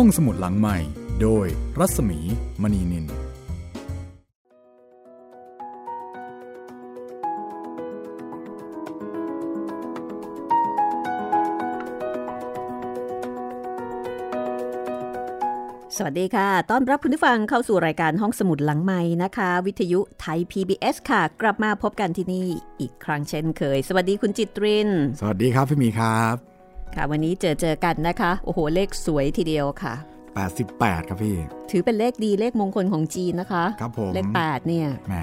ห้องสมุดหลังใหม่ โดยรัศมีมณีนิน สวัสดีค่ะ ต้อนรับคุณผู้ฟังเข้าสู่รายการห้องสมุดหลังไม้นะคะ วิทยุไทย PBS ค่ะ กลับมาพบกันที่นี่อีกครั้งเช่นเคย สวัสดีคุณจิตริน สวัสดีครับพี่มีครับ ค่ะ วันนี้เจอเจอกันนะคะ โอ้โห เลขสวยทีเดียวค่ะ 88 ครับพี่ ถือเป็นเลขดีเลขมงคลของจีนนะคะ ครับผม เลข 8 เนี่ยแหม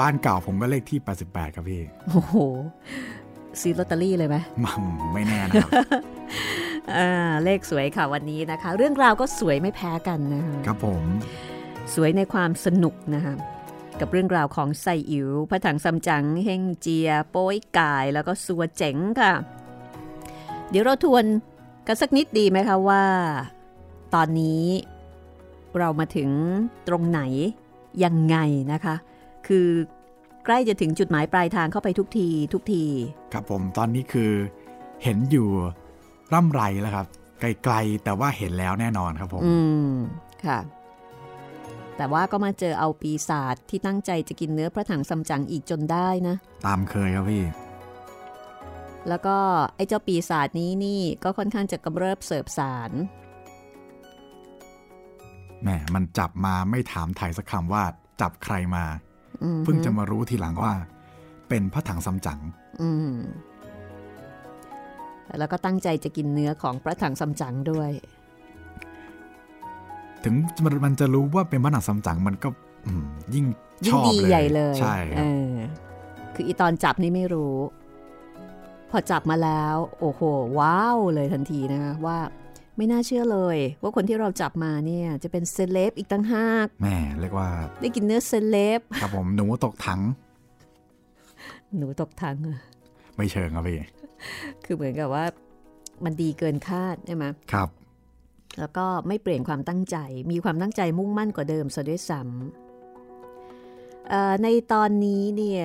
บ้านเก่าผมก็เลขที่ 88 ครับพี่ โอ้โห ซื้อลอตเตอรี่เลยไหมมัมไม่แน่นะครับอ่าเลขสวยค่ะวันนี้นะคะ เรื่องราวก็สวยไม่แพ้กันนะคะครับผมสวยในความสนุกนะคะกับเรื่องราวของไซอิ๋วพระถังซัมจั๋งเฮงเจีย โป้ยกาย แล้วก็สัวเจ๋งค่ะ เดี๋ยวเราทวนกันสักนิดดีไหมคะว่า ตอนนี้เรามาถึงตรงไหน ยังไงนะคะ คือใกล้จะถึงจุดหมายปลายทางเข้าไปทุกทีทุกที ครับผมตอนนี้คือเห็นอยู่ร่ำไรแล้วครับ ไกลๆแต่ว่าเห็นแล้วแน่นอนครับผม อืมค่ะ แต่ว่าก็มาเจอเอาปีศาจที่ตั้งใจจะกินเนื้อพระถังซัมจั๋งอีกจนได้นะ ตามเคยครับพี่ แล้วก็ไอ้เจ้าปีศาจนี้นี่ก็ค่อนข้างจะกำเริบเสิบสารแหมมันจับมาไม่ถามไถ่สักคำว่าจับใครมาอืมเพิ่งจะมารู้ทีหลังว่า เป็นพระถังซัมจั๋งอืมแล้วก็ตั้งใจจะกินเนื้อของพระถังซัมจั๋งด้วย ถึงมันมันจะรู้ว่าเป็นพระถังซัมจั๋งมันก็อืมยิ่งยิ่ชงอบดีเลยใหญ่เลย ใช่คเอรับอคืออีตอนจับนี่ไม่รู้ พอจับมาแล้ว โอ้โห ว้าวเลยทันทีนะคะว่าไม่น่าเชื่อเลย ว่าคนที่เราจับมาเนี่ยจะเป็นเซเลบอีกตั้งห้ากแหม่เรียกว่า ได้กินเนื้อเซเลบครับผมหนูตกถัง หนูตกทังอะไม่เชิงครับพี่คือเหมือนกับว่า มันดีเกินคาดใช่ไหมครับ แล้วก็ไม่เปลี่ยนความตั้งใจ มีความตั้งใจมุ่งมั่นกว่าเดิมซะด้วยซ้ำเอ่อในตอนนี้เนี่ย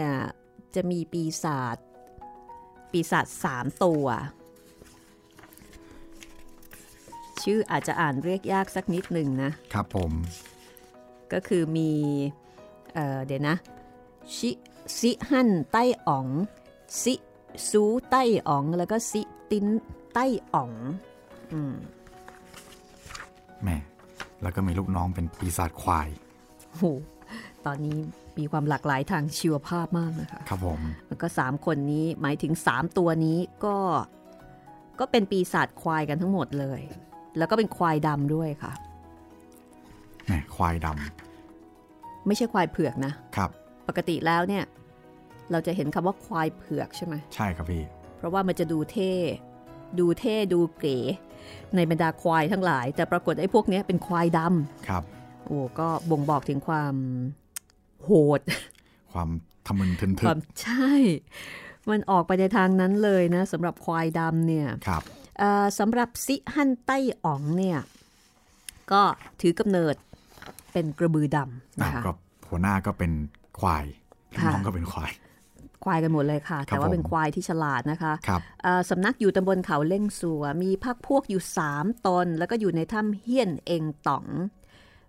จะมีปีศาจ ปีศาจสามตัว ชื่ออาจจะอ่านเรียกยากสักนิดหนึ่งนะ ครับผม ก็คือมีเอ่อเดี๋ยวนะ ชิซิฮั่นไต้อ๋องซิซูไต้อ๋องแล้วก็ซิตินไต้อ๋องอืมแหม่แล้วก็มีลูกน้องเป็นปีศาจควายโห ตอนนี้มีความหลากหลายทางชีวภาพมากนะคะครับผมแล้วก็ 3 คนนี้หมายถึง 3 ตัวนี้ก็ก็เป็นปีศาจควายกันทั้งหมดเลย แล้วก็เป็นควายดำด้วยค่ะแหม่ควายดไม่ใช่ควายเผือกนะำครับ ปกติแล้วเนี่ย เราจะเห็นคำว่าควายเผือกใช่ไหมใช่ครับพี่ เพราะว่ามันจะดูเท่ ดูเท่ดูเก๋ ในบรรดาควายทั้งหลาย แต่ปรากฏไอ้พวกเนี้ยเป็นควายดครับำโอ้ก็บ่งบอกถึงความ โหด ความทะมึนทึนคทึวากมใช่ มันออกไปในทางนั้นเลยนะสำหรับควายดำเนี่ยครับเอ่อสำหรับซิฮั่นไต้อ๋องเนี่ย ก็ถือกำเนิดเป็นกระบือดำอะนะคะก็หัวหน้าก็เป็นควายลูกค่ะน้องก็เป็นควาย ควายกันหมดเลยค่ะ แต่ว่าเป็นผมควายที่ฉลาดนะคะครับเอ่อสำนักอยู่ตำบลเขาเล่งสัว มีพักพวกอยู่สามตน แล้วก็อยู่ในถ้ำเฮียนเองต๋อง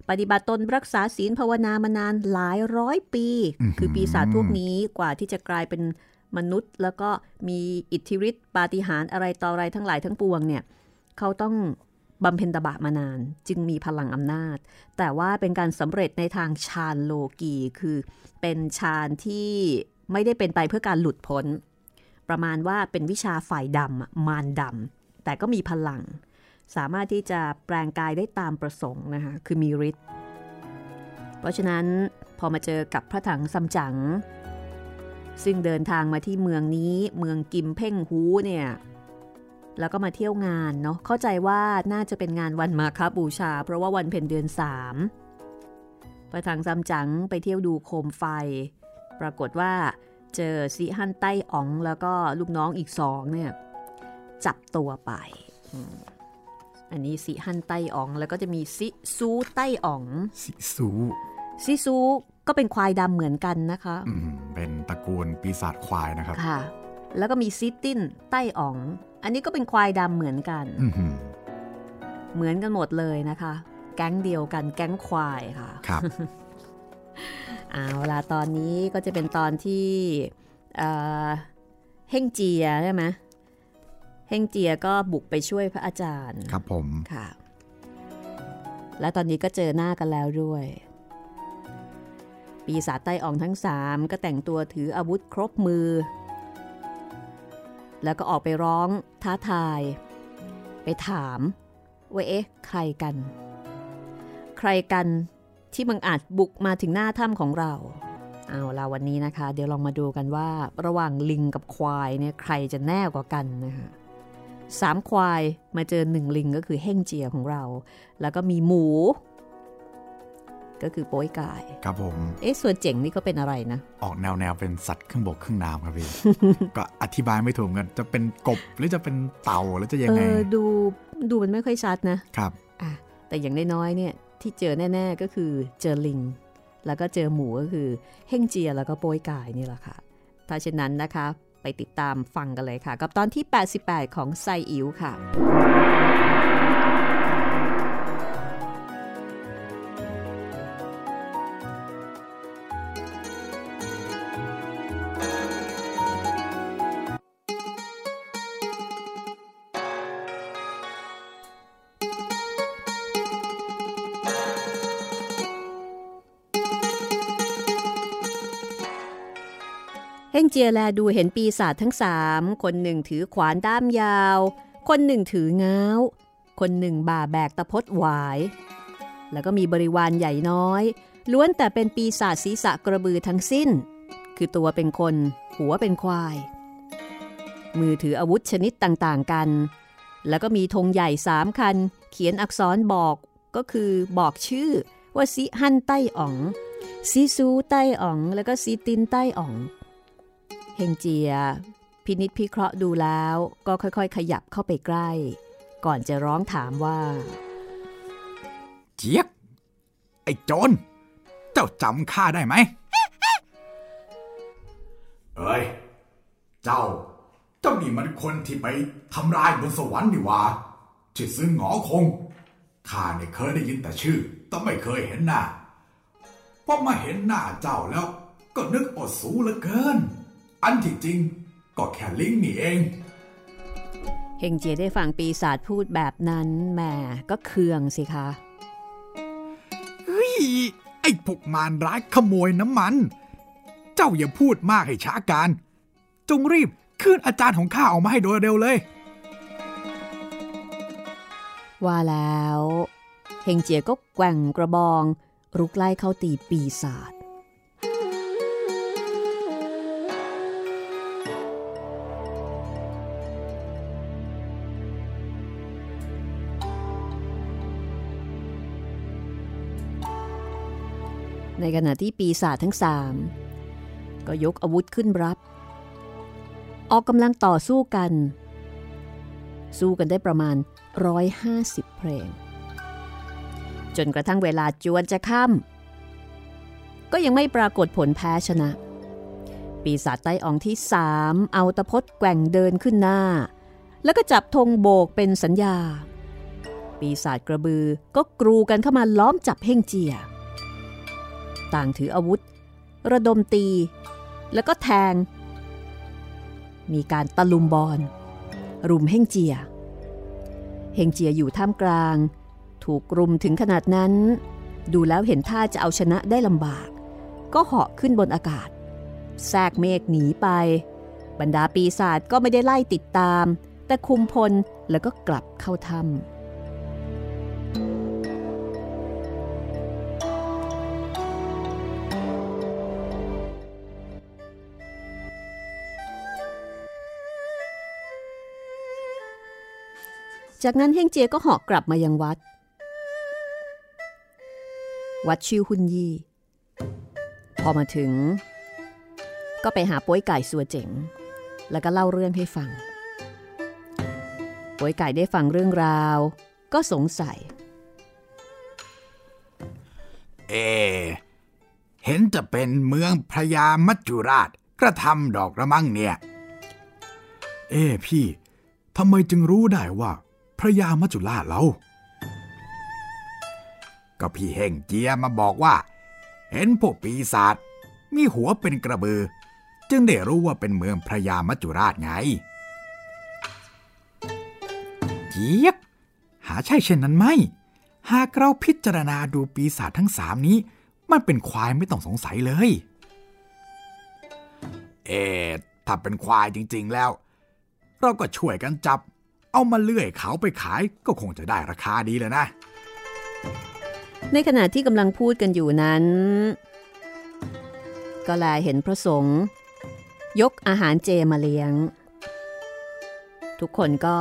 ปฏิบัติตนรักษาศีลภาวนามานานหลายร้อยปีอื้อหือคือปีศาจพวกนี้กว่าที่จะกลายเป็นมนุษย์ แล้วก็มีอิทธิฤทธิปาฏิหาริย์อะไรต่ออะไรทั้งหลายทั้งปวงเนี่ยเขาต้องบำเพ็ญตบะมานาน จึงมีพลังอำนาจ แต่ว่าเป็นการสำเร็จในทางฌานโลกีคือเป็นฌานที่ไม่ได้เป็นไปเพื่อการหลุดพ้น ประมาณว่าเป็นวิชาฝ่ายดำอะมารดำแต่ก็มีพลัง สามารถที่จะแปลงกายได้ตามประสงค์นะคะคือมีฤทธิ์เพราะฉะนั้นพอมาเจอกับพระถังซัมจั๋งซึ่งเดินทางมาที่เมืองนี้เมืองกิมเพ่งฮูเนี่ยแล้วก็มาเที่ยวงานเนาะเข้าใจว่าน่าจะเป็นงานวันมาคบูชา เพราะว่าวันเพ็ญเดือนสามพระถังซัมจั๋งไปเที่ยวดูโคมไฟ ปรากฏว่าเจอซีฮั่นไต้อ๋องแล้วก็ลูกน้องอีกสองเนี่ยจับตัวไป อืมอันนี้ซีฮั่นไต้อ๋อง แล้วก็จะมีซิซูไต้อ๋องซิซูซิซูก็เป็นควายดำเหมือนกันนะคะอืมเป็นตระกูลปีศาจควายนะครับค่ะ แล้วก็มีซิตินไต้อ๋อง อันนี้ก็เป็นควายดำเหมือนกันอื้อหือเหมือนกันหมดเลยนะคะ แก๊งเดียวกันแก๊งควายค่ะครับเอาเวลาตอนนี้ก็จะเป็นตอนที่เอ่อเฮ่งเจียใช่ไหม เฮ่งเจียก็บุกไปช่วยพระอาจารย์ ครับผมค่ะ และตอนนี้ก็เจอหน้ากันแล้วด้วย ปีศาจใต้อ่องทั้งสามก็แต่งตัวถืออาวุธครบมือ แล้วก็ออกไปร้องท้าทาย ไปถามว่าเอ๊ะใครกัน ใครกันที่บังอาจบุกมาถึงหน้าถ้ำของเราเอาละวันนี้นะคะ เดี๋ยวลองมาดูกันว่า ระหว่างลิงกับควายเนี่ยใครจะแน่กว่ากันนะคะ สามควายมาเจอหนึ่งลิงก็คือเฮ่งเจียของเรา แล้วก็มีหมู ก็คือโป้ยกาย ครับผม เอ๊ะส่วนเจ๋งนี่ก็เป็นอะไรนะ ออกแนวแนวเป็นสัตว์ครึ่งบกครึ่งน้ำครับพี่ ก็อธิบายไม่ถูกกัน จะเป็นกบหรือจะเป็นเต่าหรือจะยัเองไงอดูดูมันไม่ค่อยชัดนะ ครับ อะแต่อย่างน้อยๆเนี่ยที่เจอแน่ ๆก็คือเจอลิง แล้วก็เจอหมูก็คือเฮ่งเจียแล้วก็โป้ยกายนี่แหละค่ะถ้าเช่นนั้นนะคะ ไปติดตามฟังกันเลยค่ะ กับตอนที่ 88 ของไซอิ๋วค่ะ งเจียแลดูเห็นปีศาจทั้งสามคนหนึ่งถือขวานด้ามยาว คนหนึ่งถือเงาคนหนึ่งบ่าแบกตะพดหวาย แล้วก็มีบริวารใหญ่น้อย ล้วนแต่เป็นปีศาจศีรษะกระบือทั้งสิ้น คือตัวเป็นคน หัวเป็นควาย มือถืออาวุธชนิดต่างๆกัน แล้วก็มีธงใหญ่สามคัน เขียนอักษรบอกก็คือบอกชื่อว่าซิฮันใต้อ๋องซิซูใต้อ๋อง แล้วก็ซิตินใต้อ๋อง เฮงเจีย พินิษพิเคราะห์ดูแล้วก็ค่อยๆ ขยับเข้าไปใกล้ ก่อนจะร้องถามว่า เจี๊ยก ไอ้โจรเจ้าจำข้าได้ไหมเอ้ย เจ้า เจ้านี่มันคนที่ไปทำร้ายบนสวรรค์นี่หว่าชื่อซึ่งหงอคงข้าเนี่ยเคยได้ยินแต่ชื่อ แต่ไม่เคยเห็นหน้าพอมาเห็นหน้าเจ้าแล้ว ก็นึกอดสูเหลือเกิน อันที่จริงก็แค่ลิงนี่เองเฮงเจียได้ฟังปีศาจพูดแบบนั้นแหมก็เคืองสิคะเฮ้ยไอ้พวกมารร้ายขโมยน้ำมัน เจ้าอย่าพูดมากให้ช้าการ จงรีบขึ้นอาจารย์ของข้าออกมาให้โดยเร็วเลย ว่าแล้วเฮงเจียก็แกว่งกระบอง รุกไล่เข้าตีปีศาจ ในขณะที่ปีศาจทั้งสามก็ยกอาวุธขึ้นรับ ออกกำลังต่อสู้กัน สู้กันได้ประมาณ 150 เพลง จนกระทั่งเวลาจวนจะค่ำก็ยังไม่ปรากฏผลแพ้ชนะ ปีศาจไต้อองที่สามเอาตะพดแกว่งเดินขึ้นหน้า แล้วก็จับธงโบกเป็นสัญญา ปีศาจกระบือก็กรูกันเข้ามาล้อมจับเฮ่งเจีย ต่างถืออาวุธ ระดมตี แล้วก็แทง มีการตะลุมบอล รุมเฮงเจีย เฮงเจียอยู่ท่ามกลาง ถูกรุมถึงขนาดนั้น ดูแล้วเห็นท่าจะเอาชนะได้ลำบาก ก็เหาะขึ้นบนอากาศ แทรกเมฆหนีไป บรรดาปีศาจก็ไม่ได้ไล่ติดตาม แต่คุมพลแล้วก็กลับเข้าถ้ำ จากนั้นเฮงเจียก็เหาะกลับมายังวัด วัดชื่อหุนยี่ พอมาถึง ก็ไปหาป้วยไก่สัวเจ๋ง แล้วก็เล่าเรื่องให้ฟังป้วยไก่ได้ฟังเรื่องราว ก็สงสัย เอ เห็นจะเป็นเมืองพระยามัจจุราชกระทำดอกระมังเนี่ย เอ้พี่ทำไมจึงรู้ได้ว่า ระยามัจจุราชเรา ก็พี่เฮงเจียมาบอกว่า เห็นพวกปีศาจมีหัวเป็นกระบือ จึงได้รู้ว่าเป็นเมืองพระยามัจจุราชไงเจี๊ยบหาใช่เช่นนั้นไหม หากเราพิจารณาดูปีศาจทั้งสามนี้ มันเป็นควายไม่ต้องสงสัยเลย เอ๊ถ้าเป็นควายจริง ๆแล้ว เราก็ช่วยกันจับ เอามาเลื่อยเขาไปขายก็คงจะได้ราคาดีเลยนะ ในขณะที่กำลังพูดกันอยู่นั้น ก็แลเห็นพระสงฆ์ยกอาหารเจมาเลี้ยง ทุกคนก็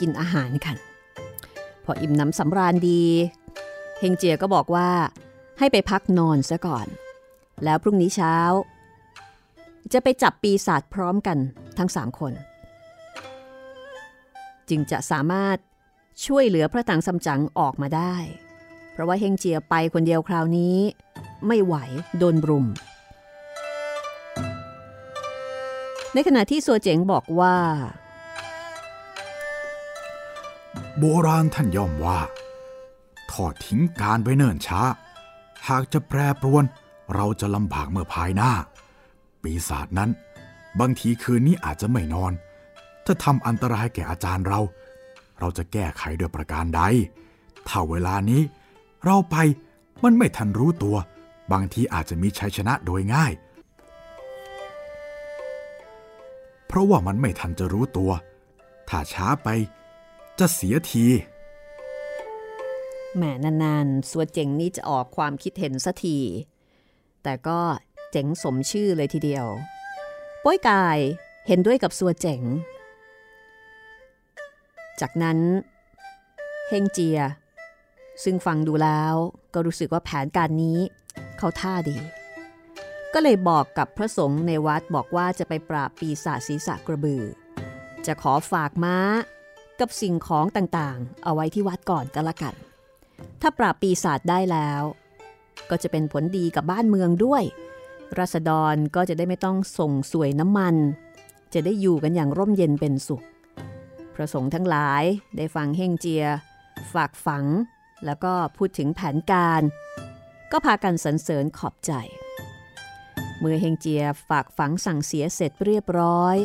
กินอาหารกัน พออิ่มน้ำสำราญดี เฮงเจียก็บอกว่าให้ไปพักนอนซะก่อน แล้วพรุ่งนี้เช้า จะไปจับปีศาจพร้อมกันทั้งสามคน จึงจะสามารถช่วยเหลือพระถังซัมจั๋งออกมาได้ เพราะว่าเฮงเจียไปคนเดียวคราวนี้ ไม่ไหวโดนบรุม ในขณะที่สัวเจ๋งบอกว่า โบราณท่านย่อมว่า ทอดทิ้งการไว้เนิ่นช้า หากจะแปรปรวนเราจะลำบากเมื่อภายหน้า ปีศาจนั้น บางทีคืนนี้อาจจะไม่นอน จะทำอันตรายแก่อาจารย์เรา เราจะแก้ไขด้วยประการใด ถ้าเวลานี้ เราไปมันไม่ทันรู้ตัว บางทีอาจจะมีชัยชนะโดยง่าย เพราะว่ามันไม่ทันจะรู้ตัว ถ้าช้าไปจะเสียทีแหมนานๆ สัวเจ๋งนี่จะออกความคิดเห็นสัที แต่ก็เจ๋งสมชื่อเลยทีเดียว ป้อยกายเห็นด้วยกับสัวเจ๋ง จากนั้นเฮงเจีย ซึ่งฟังดูแล้วก็รู้สึกว่าแผนการนี้เขาท่าดี ก็เลยบอกกับพระสงฆ์ในวัดบอกว่าจะไปปราบปีศาจศีรษะกระบือ จะขอฝากม้ากับสิ่งของต่างๆ เอาไว้ที่วัดก่อนก็แล้วกัน ถ้าปราบปีศาจได้แล้ว ก็จะเป็นผลดีกับบ้านเมืองด้วยรัษฎรก็จะได้ไม่ต้องส่งสวยน้ำมัน จะได้อยู่กันอย่างร่มเย็นเป็นสุข ระสงฆ์ทั้งหลายได้ฟังเฮงเจีย ฝากฝัง แล้วก็พูดถึงแผนการ ก็พากันสรรเสริญขอบใจ เมื่อเฮงเจียฝากฝังสั่งเสียเสร็จเรียบร้อย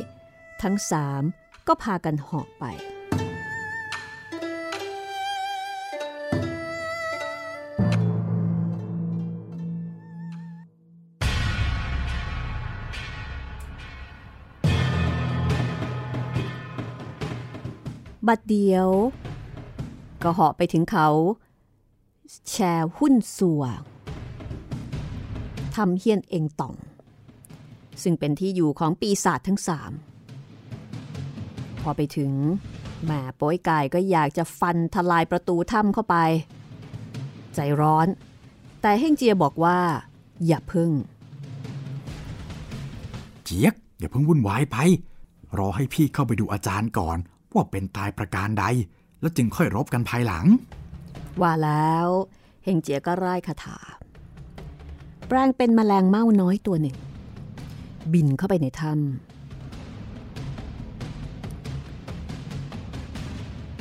ทั้งสามก็พากันหอบไป บัดเดียว ก็เหาะไปถึงเขา แชร์หุ้นส่วทำเฮียนเองต่อง ซึ่งเป็นที่อยู่ของปีศาจทั้งสามพอไปถึงแม่โป้ยกายก็อยากจะฟันทลายประตูถ้ำเข้าไป ใจร้อน แต่เฮ่งเจียบอกว่า อย่าพึ่ง เจี๊ยกอย่าเพิ่งวุ่นวายไป รอให้พี่เข้าไปดูอาจารย์ก่อน ว่าเป็นตายประการใด แล้วจึงค่อยรบกันภายหลัง ว่าแล้วเฮงเจียก็ร่ายคาถา แปลงเป็นแมลงเม่าน้อยตัวหนึ่ง บินเข้าไปในถ้ำ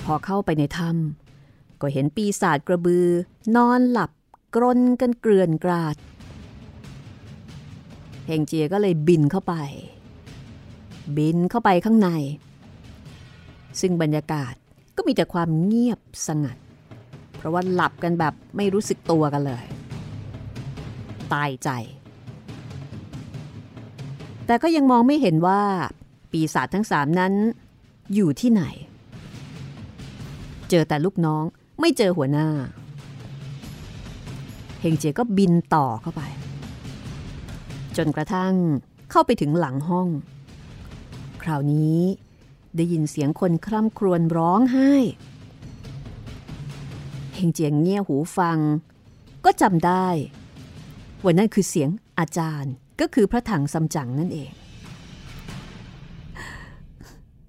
พอเข้าไปในถ้ำก็เห็นปีศาจกระบือ นอนหลับกรนกันเกลื่อนกราดเฮงเจียก็เลยบินเข้าไป บินเข้าไปข้างใน ซึ่งบรรยากาศก็มีแต่ความเงียบสงัด เพราะว่าหลับกันแบบไม่รู้สึกตัวกันเลย ตายใจ แต่ก็ยังมองไม่เห็นว่า ปีศาจทั้งสามนั้น อยู่ที่ไหน เจอแต่ลูกน้องไม่เจอหัวหน้าเฮงเจียก็บินต่อเข้าไป จนกระทั่งเข้าไปถึงหลังห้อง คราวนี้ ได้ยินเสียงคนคร่ำครวญร้องไห้เฮงเจียงเงี่ยหูฟัง ก็จำได้ว่านั่นคือเสียงอาจารย์ก็คือพระถังซัมจั๋งนั่นเอง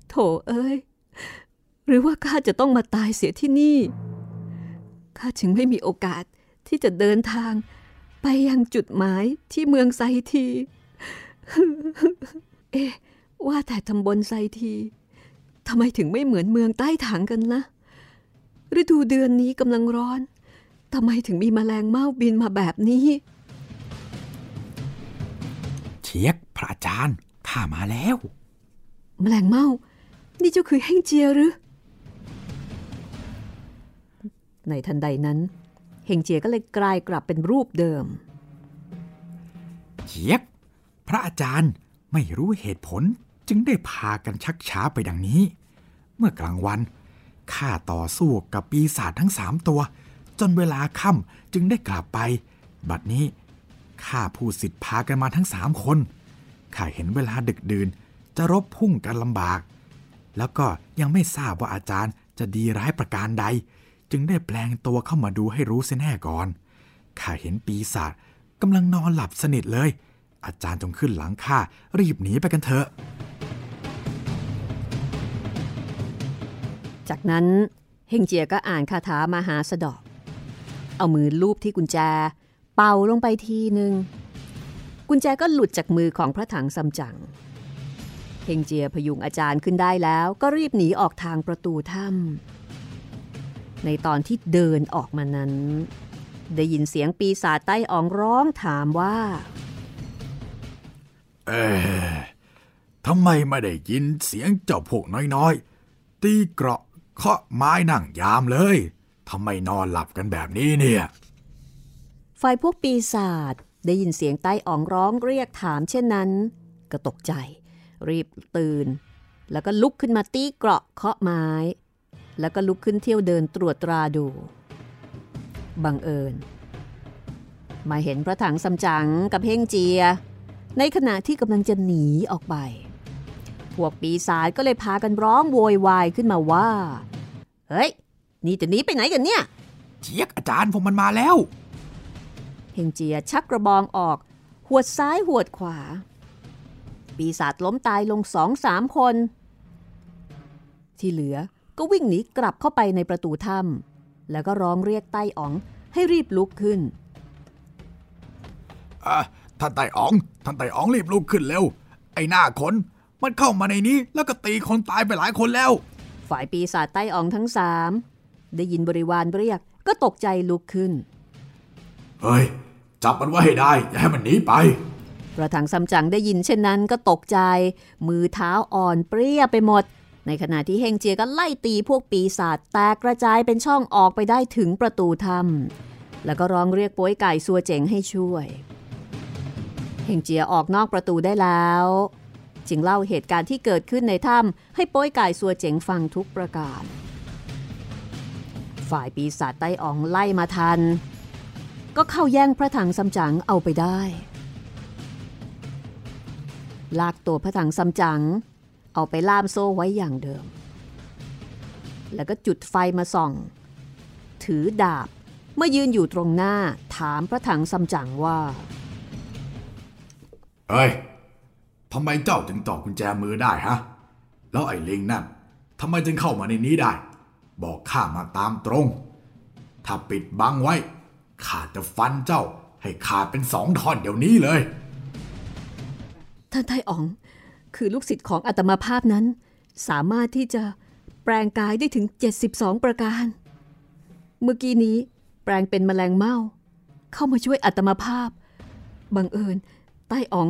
โถเอ้ย หรือว่าข้าจะต้องมาตายเสียที่นี่ ข้าจึงไม่มีโอกาสที่จะเดินทาง ไปยังจุดหมายที่เมืองไซที เอ๊ะว่าแต่ตำบลไซที ทำไมถึงไม่เหมือนเมืองใต้ถังกันละ่ะฤดูเดือนนี้กำลังร้อน ทำไมถึงมีแมลงเม่าบินมาแบบนี้เชียกพระอาจารย์ข้ามาแล้วแมลงเม่า นี่เจ้าคือเฮ่งเจียหรือ ในทันใดนั้นเฮงเจียก็เลยกลายกลับเป็นรูปเดิมเชียกพระอาจารย์ไม่รู้เหตุผล จึงได้พากันชักช้าไปดังนี้ เมื่อกลางวันข้าต่อสู้กับปีศาจทั้งสามตัว จนเวลาค่ำจึงได้กลับไป บัดนี้ข้าผู้สิทธิ์พากันมาทั้งสามคนข้าเห็นเวลาดึกดื่น จะรบพุ่งกันลำบาก แล้วก็ยังไม่ทราบว่าอาจารย์จะดีร้ายประการใด จึงได้แปลงตัวเข้ามาดูให้รู้เสียแน่ก่อนข้าเห็นปีศาจกำลังนอนหลับสนิทเลย อาจารย์จงขึ้นหลังข้ารีบหนีไปกันเถอะ จากนั้นเฮงเจียก็อ่านคาถามหาสะดอก เอามือลูบที่กุญแจ เป่าลงไปทีหนึ่งกุญแจก็หลุดจากมือของพระถังซัมจั๋งเฮงเจียพยุงอาจารย์ขึ้นได้แล้วก็รีบหนีออกทางประตูถ้ำในตอนที่เดินออกมานั้น ได้ยินเสียงปีศาจใต้อองร้องถามว่า เอ๊ทำไมไม่ได้ยินเสียงเจ้าพวกน้อยๆ ตีเกราะ เคาะไม้นั่งยามเลยทำไมนอนหลับกันแบบนี้เนี่ยฝ่ายพวกปีศาจได้ยินเสียงใต้อ่องร้องเรียกถามเช่นนั้น ก็ตกใจ รีบตื่น แล้วก็ลุกขึ้นมาตีเกราะเคาะไม้ แล้วก็ลุกขึ้นเที่ยวเดินตรวจตราดู บังเอิญ มาเห็นพระถังซัมจั๋งกับเฮงเจีย ในขณะที่กำลังจะหนีออกไป พวกปีศาจก็เลยพากันร้องโวยวายขึ้นมาว่า เฮ้ย นี่จะหนีไปไหนกันเนี่ยเชียกอาจารย์ผมมันมาแล้ว เฮงเจียชักกระบองออก หวดซ้ายหวดขวา ปีศาจล้มตายลงสองสามคน ที่เหลือก็วิ่งหนีกลับเข้าไปในประตูถ้ำแล้วก็ร้องเรียกใต้อ๋องให้รีบลุกขึ้นอะท่านไต่อ๋อง ท่านไต่อ๋องรีบลุกขึ้นเร็ว ไอ้หน้าขน มันเข้ามาในนี้แล้วก็ตีคนตายไปหลายคนแล้ว ฝ่ายปีศาจใต้อ๋องทั้งสามได้ยินบริวารเรียกก็ตกใจลุกขึ้น เฮ้ย จับมันไว้ให้ได้ อย่าให้มันหนีไปประถังซัมจั๋งได้ยินเช่นนั้นก็ตกใจ มือเท้าอ่อนเปรี้ยไปหมด ในขณะที่เฮงเจียก็ไล่ตีพวกปีศาจแตกกระจายเป็นช่องออกไปได้ถึงประตูถ้ำแล้วก็ร้องเรียกโป้ยไก่ซัวเจ๋งให้ช่วย เฮงเจียออกนอกประตูได้แล้ว จึงเล่าเหตุการณ์ที่เกิดขึ้นในถ้ำให้โป้ยไก่ซัวเจ๋งฟังทุกประการ ฝ่ายปีศาจไต้อ๋องไล่มาทัน ก็เข้าแย่งพระถังซัมจั๋งเอาไปได้ ลากตัวพระถังซัมจั๋งเอาไปล่ามโซ่ไว้อย่างเดิม แล้วก็จุดไฟมาส่อง ถือดาบเมื่อยืนอยู่ตรงหน้าถามพระถังซัมจั๋งว่าเอ้ย ทำไมเจ้าถึงต่อกุญแจมือได้ฮะ แล้วไอ้ลิงนั่นทำไมจึงเข้ามาในนี้ได้ บอกข้ามาตามตรง ถ้าปิดบังไว้ข้าจะฟันเจ้าให้ขาดเป็นสองท่อนเดี๋ยวนี้เลย ท่านไทอ๋อง คือลูกศิษย์ของอัตมาภาพนั้น สามารถที่จะแปลงกายได้ถึง 72 ประการ เมื่อกี้นี้แปลงเป็นแมลงเม่า เข้ามาช่วยอัตมาภาพ บังเอิญใต้อ๋อง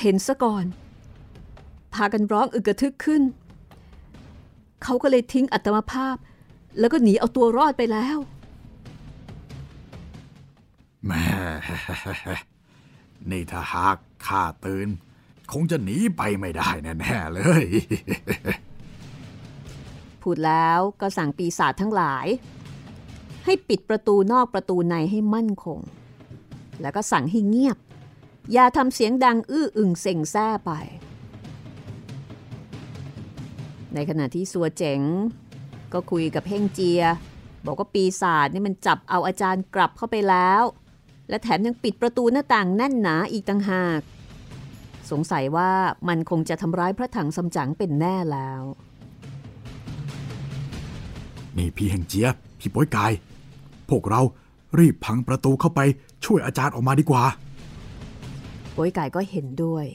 เห็นซะก่อน พากันร้องอึกกระทึกขึ้น เขาก็เลยทิ้งอัตมาภาพ แล้วก็หนีเอาตัวรอดไปแล้วแหม่นี่ถ้าหากข้าตื่น คงจะหนีไปไม่ได้แน่ๆเลย พูดแล้วก็สั่งปีศาจทั้งหลาย ให้ปิดประตูนอกประตูในให้มั่นคง แล้วก็สั่งให้เงียบ อย่าทำเสียงดังอื้ออึงเซ็งแซ่ไป ในขณะที่สัวเจ๋ง ก็คุยกับเฮงเจีย บอกว่าปีศาจนี่มันจับเอาอาจารย์กลับเข้าไปแล้ว และแถมยังปิดประตูหน้าต่างแน่นหนาอีกต่างหาก สงสัยว่ามันคงจะทำร้ายพระถังซัมจั๋งเป็นแน่แล้ว นี่พี่แห่งเจียพี่ป้ยกาย พวกเรารีบพังประตูเข้าไปช่วยอาจารย์ออกมาดีกว่า โป้ยไก่ก็เห็นด้วย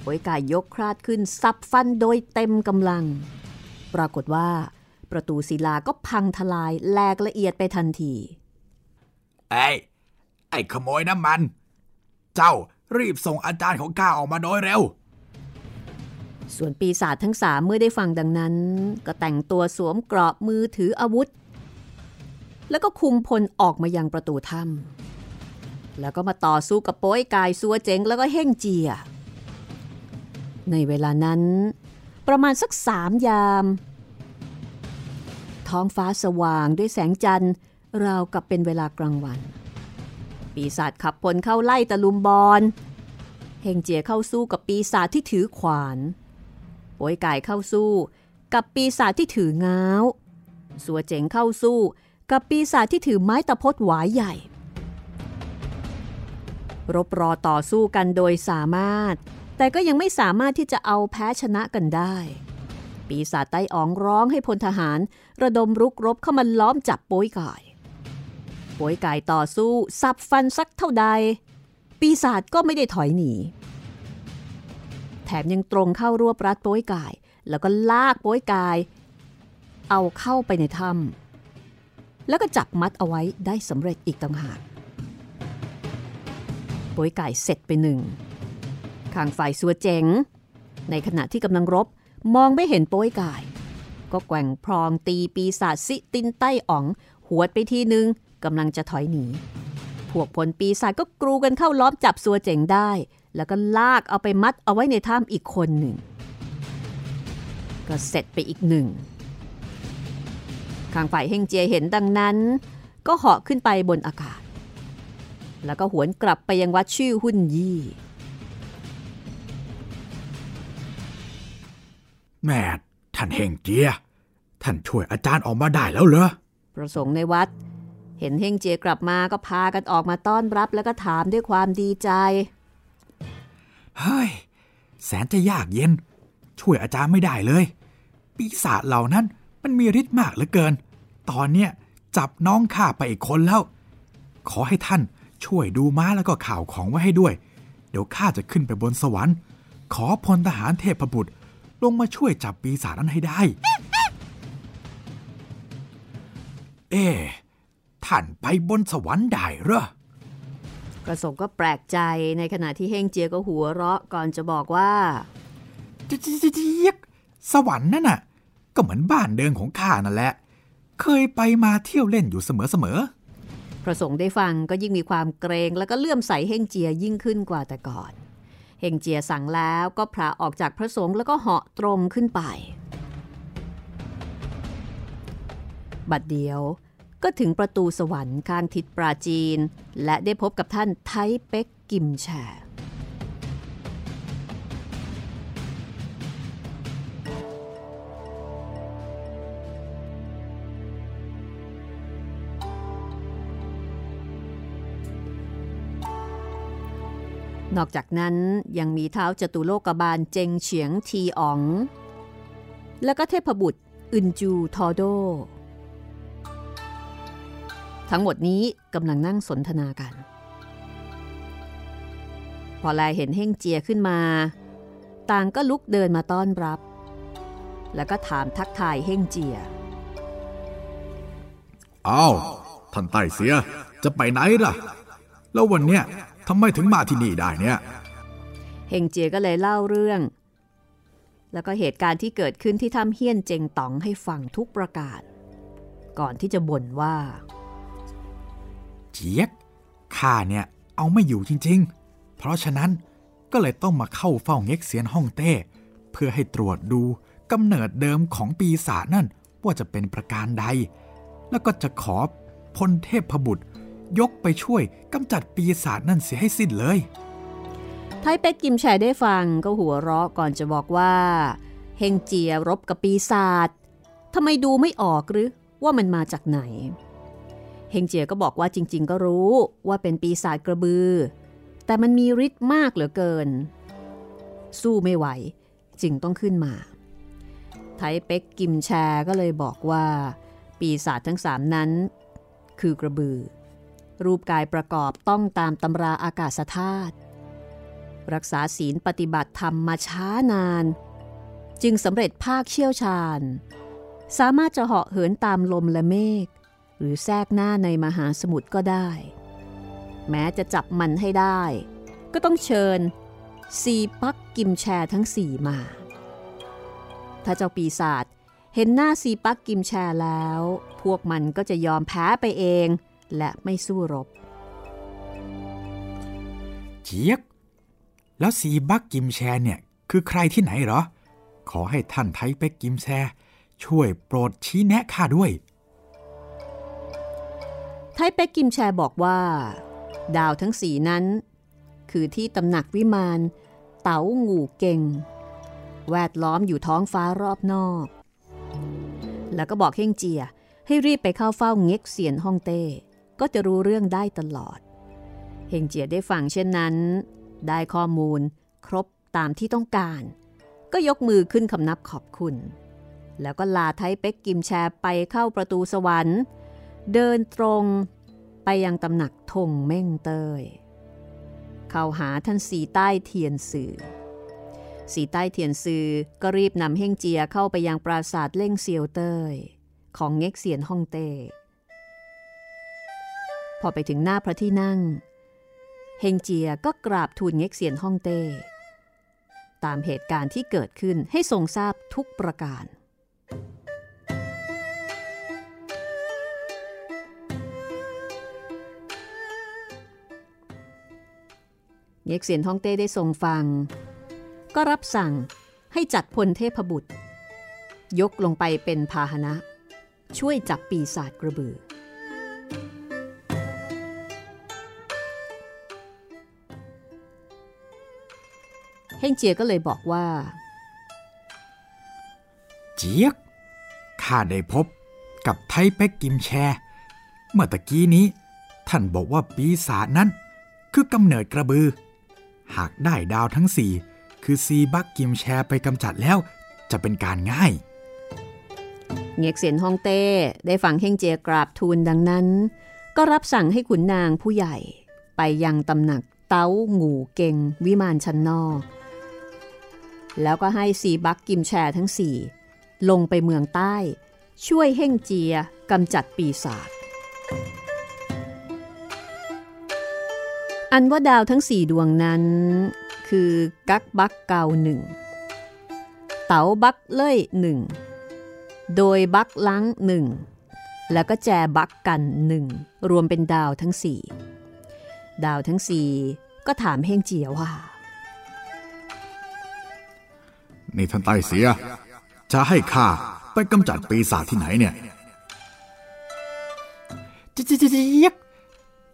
โป้ยไก่ยกคราดขึ้นสับฟันโดยเต็มกำลัง ปรากฏว่า ประตูศิลาก็พังทลายแหลกละเอียดไปทันทีไอ้ไอ้ขโมยน้ำมัน เจ้ารีบส่งอาจารย์ของข้าออกมาโดยเร็ว ส่วนปีศาจทั้งสามเมื่อได้ฟังดังนั้น ก็แต่งตัวสวมเกราะมือถืออาวุธ แล้วก็คุมพลออกมายังประตูถ้ำ แล้วก็มาต่อสู้กับโป้ยกายซัวเจ๋งแล้วก็เฮ่งเจีย ในเวลานั้น ประมาณสักสามยาม ท้องฟ้าสว่างด้วยแสงจันทร์ราวกับเป็นเวลากลางวัน ปีศาจขับพลเข้าไล่ตะลุมบอลเฮงเจียเข้าสู้กับปีศาจที่ถือขวานโป้ยกายเข้าสู้กับปีศาจที่ถือง้าว สัวเจ๋งเข้าสู้กับปีศาจที่ถือไม้ตะพดหวายใหญ่ รบรอต่อสู้กันโดยสามารถ แต่ก็ยังไม่สามารถที่จะเอาแพ้ชนะกันได้ ปีศาจไต้อ๋องร้องให้พลทหาร ระดมรุกรบเข้ามาล้อมจับโป้ยกายโป้ยกายต่อสู้สับฟันสักเท่าใด ปีศาจก็ไม่ได้ถอยหนี แถมยังตรงเข้ารวบรัดโป้ยกาย แล้วก็ลากโป้ยกาย เอาเข้าไปในถ้ำแล้วก็จับมัดเอาไว้ได้สำเร็จอีกต่างหาก โป้ยไกายเสร็จไปหนึ่งข้างฝ่ายสัวเจ๋ง ในขณะที่กำลังรบมองไม่เห็นโป้ยไกายก็แกว่งพรองตีปีศาจซิตินใต้อ๋องหวดไปทีนึงกำลังจะถอยหนี พวกพลปีศาจก็กรูกันเข้าล้อมจับสัวเจ๋งได้ แล้วก็ลากเอาไปมัดเอาไว้ในถ้ำอีกคนหนึ่ง ก็เสร็จไปอีกหนึ่งข้างฝ่ายเฮงเจียเห็นดังนั้น ก็เหาะขึ้นไปบนอากาศ แล้วก็หวนกลับไปยังวัดชื่อหุ่นยี่ แม่ท่านเฮงเจีย ท่านช่วยอาจารย์ออกมาได้แล้วเหรอ ประสงค์ในวัด เห็นเฮงเจียกลับมาก็พากันออกมาต้อนรับแล้วก็ถามด้วยความดีใจ เฮ้ย แสนจะยากเย็น ช่วยอาจารย์ไม่ได้เลย ปีศาจเหล่านั้นมันมีฤทธิ์มากเหลือเกิน ตอนเนี้ยจับน้องข้าไปอีกคนแล้ว ขอให้ท่าน ช่วยดูม้าแล้วก็ข่าวของไว้ให้ด้วย เดี๋ยวข้าจะขึ้นไปบนสวรรค์ ขอพลทหารเทพบุตรลงมาช่วยจับปีศาจนั้นให้ได้ เอ๊ะท่านไปบนสวรรค์ได้เหรอกระสงก็แปลกใจในขณะที่เฮงเจียก็หัวเราะก่อนจะบอกว่าเจี๊ยกสวรรค์นั่นน่ะ ก็เหมือนบ้านเดิมของข้านั่นแหละ เคยไปมาเที่ยวเล่นอยู่เสมอ พระสงฆ์ได้ฟังก็ยิ่งมีความเกรงแล้วก็เลื่อมใสเฮงเจียยิ่งขึ้นกว่าแต่ก่อน เฮงเจียสั่งแล้วก็พระออกจากพระสงฆ์แล้วก็เหาะตรงขึ้นไป บัดเดียวก็ถึงประตูสวรรค์ข้างทิศปราจีน และได้พบกับท่านไทเป็กกิมแช นอกจากนั้นยังมีเท้าจตุโลกบาลเจงเฉียงทีอ๋อง แล้วก็เทพบุตรอึนจูทอโด ทั้งหมดนี้กำลังนั่งสนทนากัน พอแลเห็นเฮ่งเจียขึ้นมา ต่างก็ลุกเดินมาต้อนรับ แล้วก็ถามทักทายเฮ่งเจียอ้าวท่านไต้เสียจะไปไหนล่ะ แล้ววันเนี้ย ทำไมถึงมาที่นี่ได้เนี่ย เฮงเจียก็เลยเล่าเรื่อง แล้วก็เหตุการณ์ที่เกิดขึ้นที่ถ้ำเฮี้ยนเจงต๋องให้ฟังทุกประการก่อนที่จะบ่นว่าๆเจี๊ยกข้าเนี่ยเอาไม่อยู่จริงๆ เพราะฉะนั้นก็เลยต้องมาเข้าเฝ้าเง็กเซียนฮ่องเต้ เพื่อให้ตรวจดูกำเนิดเดิมของปีศาจนั่นว่าจะเป็นประการใด แล้วก็จะขอพลเทพบุตร ยกไปช่วยกำจัดปีศาจนั่นเสียให้สิ้นเลย ไทเป็กกิมแชได้ฟังก็หัวเราะก่อนจะบอกว่า เฮงเจียรบกับปีศาจทำไมดูไม่ออกหรือว่ามันมาจากไหน เฮงเจียก็บอกว่าจริง ๆ ก็รู้ว่าเป็นปีศาจกระบือ แต่มันมีฤทธิ์มากเหลือเกิน สู้ไม่ไหวจึงต้องขึ้นมาไทเป็กกิมแชก็เลยบอกว่า ปีศาจทั้งสามนั้น คือกระบือ รูปกายประกอบต้องตามตำราอากาศธาตุรักษาศีลปฏิบัติธรรมมาช้านาน จึงสำเร็จภาคเชี่ยวชาญ สามารถจะเหาะเหินตามลมและเมฆหรือแทรกหน้าในมหาสมุทรก็ได้ แม้จะจับมันให้ได้ ก็ต้องเชิญซีปักกิมแชทั้งสี่มา ถ้าเจ้าปีศาจเห็นหน้าซีปักกิมแชแล้ว พวกมันก็จะยอมแพ้ไปเอง และไม่สู้รบ เจี๊ยกแล้วซีบักกิมแชเนี่ย คือใครที่ไหนเหรอ ขอให้ท่านไทเป็กกิมแช ช่วยโปรดชี้แนะข้าด้วย ไทเป็กกิมแชบอกว่า ดาวทั้งสีนั้น คือที่ตำหนักวิมานเต๋างูเก่ง แวดล้อมอยู่ท้องฟ้ารอบนอก แล้วก็บอกเฮงเจียให้รีบไปเข้าเฝ้าเง็กเสียนฮ่องเต้ ก็จะรู้เรื่องได้ตลอด เฮงเจียได้ฟังเช่นนั้น ได้ข้อมูลครบตามที่ต้องการ ก็ยกมือขึ้นคำนับขอบคุณ แล้วก็ลาไทแป๊ะกิมแชไปเข้าประตูสวรรค์ เดินตรงไปยังตำหนักทงเม่งเตย เข้าหาท่านสีใต้เทียนซือ สีใต้เทียนซือก็รีบนำเฮงเจียเข้าไปยังปราสาทเล่งเซียวเตย ของเง็กเซียนฮ่องเต้ พอไปถึงหน้าพระที่นั่ง เฮงเจียก็กราบทูลเง็กเซียนฮ่องเต้ ตามเหตุการณ์ที่เกิดขึ้นให้ทรงทราบทุกประการ เง็กเซียนฮ่องเต้ได้ทรงฟัง ก็รับสั่งให้จัดพลเทพบุตร ยกลงไปเป็นพาหนะ ช่วยจับปีศาจกระบือ เฮงเจียก็เลยบอกว่า เจี๊ยกข้าได้พบกับไทเป็กกิมแช เมื่อตะกี้นี้ ท่านบอกว่าปีศาจนั้น คือกำเนิดกระบือ หากได้ดาวทั้งสี่คือซีบักกิมแชไปกำจัดแล้วจะเป็นการง่ายเง็กเซียนฮ่องเต้ได้ฟังเฮงเจียกราบทูลดังนั้น ก็รับสั่งให้ขุนนางผู้ใหญ่ ไปยังตำหนักเต้างูเก่งวิมานชั้นนอก แล้วก็ให้สีบักกิมแชร์ทั้งสี่ลงไปเมืองใต้ ช่วยเฮ่งเจียกำจัดปีศาจอันว่าดาวทั้งสี่ดวงนั้น คือกักบักเกาหนึ่งเต๋าบักเล่ยหนึ่งโดยบักลังหนึ่งแล้วก็แจบักกันหนึ่งรวมเป็นดาวทั้งสี่ดาวทั้งสี่ก็ถามเฮงเจียว่า นี่ท่านไต้เสีย จะให้ข้าไปกำจัดปีศาจที่ไหนเนี่ยเจี๊ยก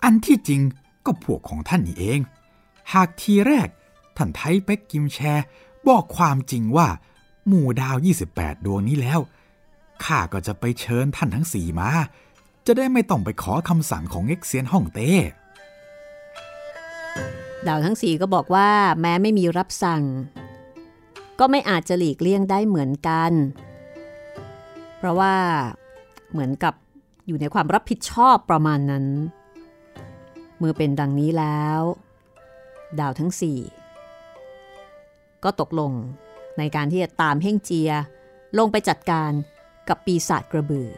อันที่จริงก็พวกของท่านนี่เอง หากทีแรก ท่านไทเป็กกิมแชร์ บอกความจริงว่า หมู่ดาว 28 ดวงนี้แล้วข้าก็จะไปเชิญท่านทั้งสี่มา จะได้ไม่ต้องไปขอคำสั่งของเอ็กเซียนฮ่องเต้ดาวทั้งสี่ก็บอกว่าแม้ไม่มีรับสั่ง ก็ไม่อาจจะหลีกเลี่ยงได้เหมือนกัน เพราะว่าเหมือนกับอยู่ในความรับผิดชอบประมาณนั้น เมื่อเป็นดังนี้แล้ว ดาวทั้งสี่ก็ตกลงในการที่จะตามเฮ่งเจีย ลงไปจัดการกับปีศาจกระบือ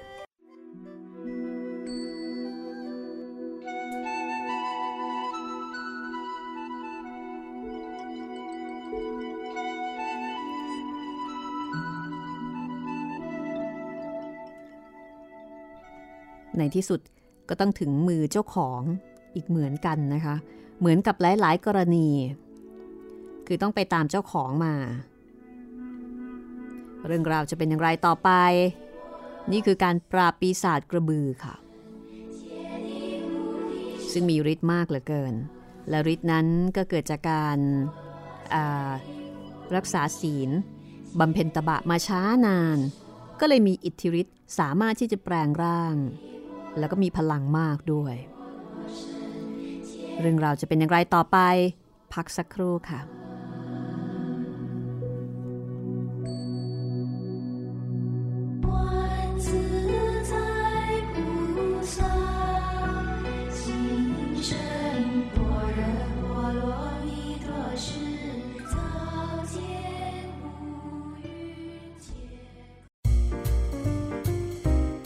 ในที่สุดก็ต้องถึงมือเจ้าของอีกเหมือนกันนะคะ เหมือนกับหลาย ๆ กรณี คือต้องไปตามเจ้าของมา เรื่องราวจะเป็นอย่างไรต่อไป นี่คือการปราบปีศาจกระบือค่ะ ซึ่งมีฤทธิ์มากเหลือเกิน และฤทธิ์นั้นก็เกิดจากการารักษาศีลบำเพ็ญตบะมาช้านาน ก็เลยมีอิทธิฤทธิ์สามารถที่จะแปลงร่าง แล้วก็มีพลังมากด้วย เรื่องราวจะเป็นอย่างไรต่อไป พักสักครู่ค่ะ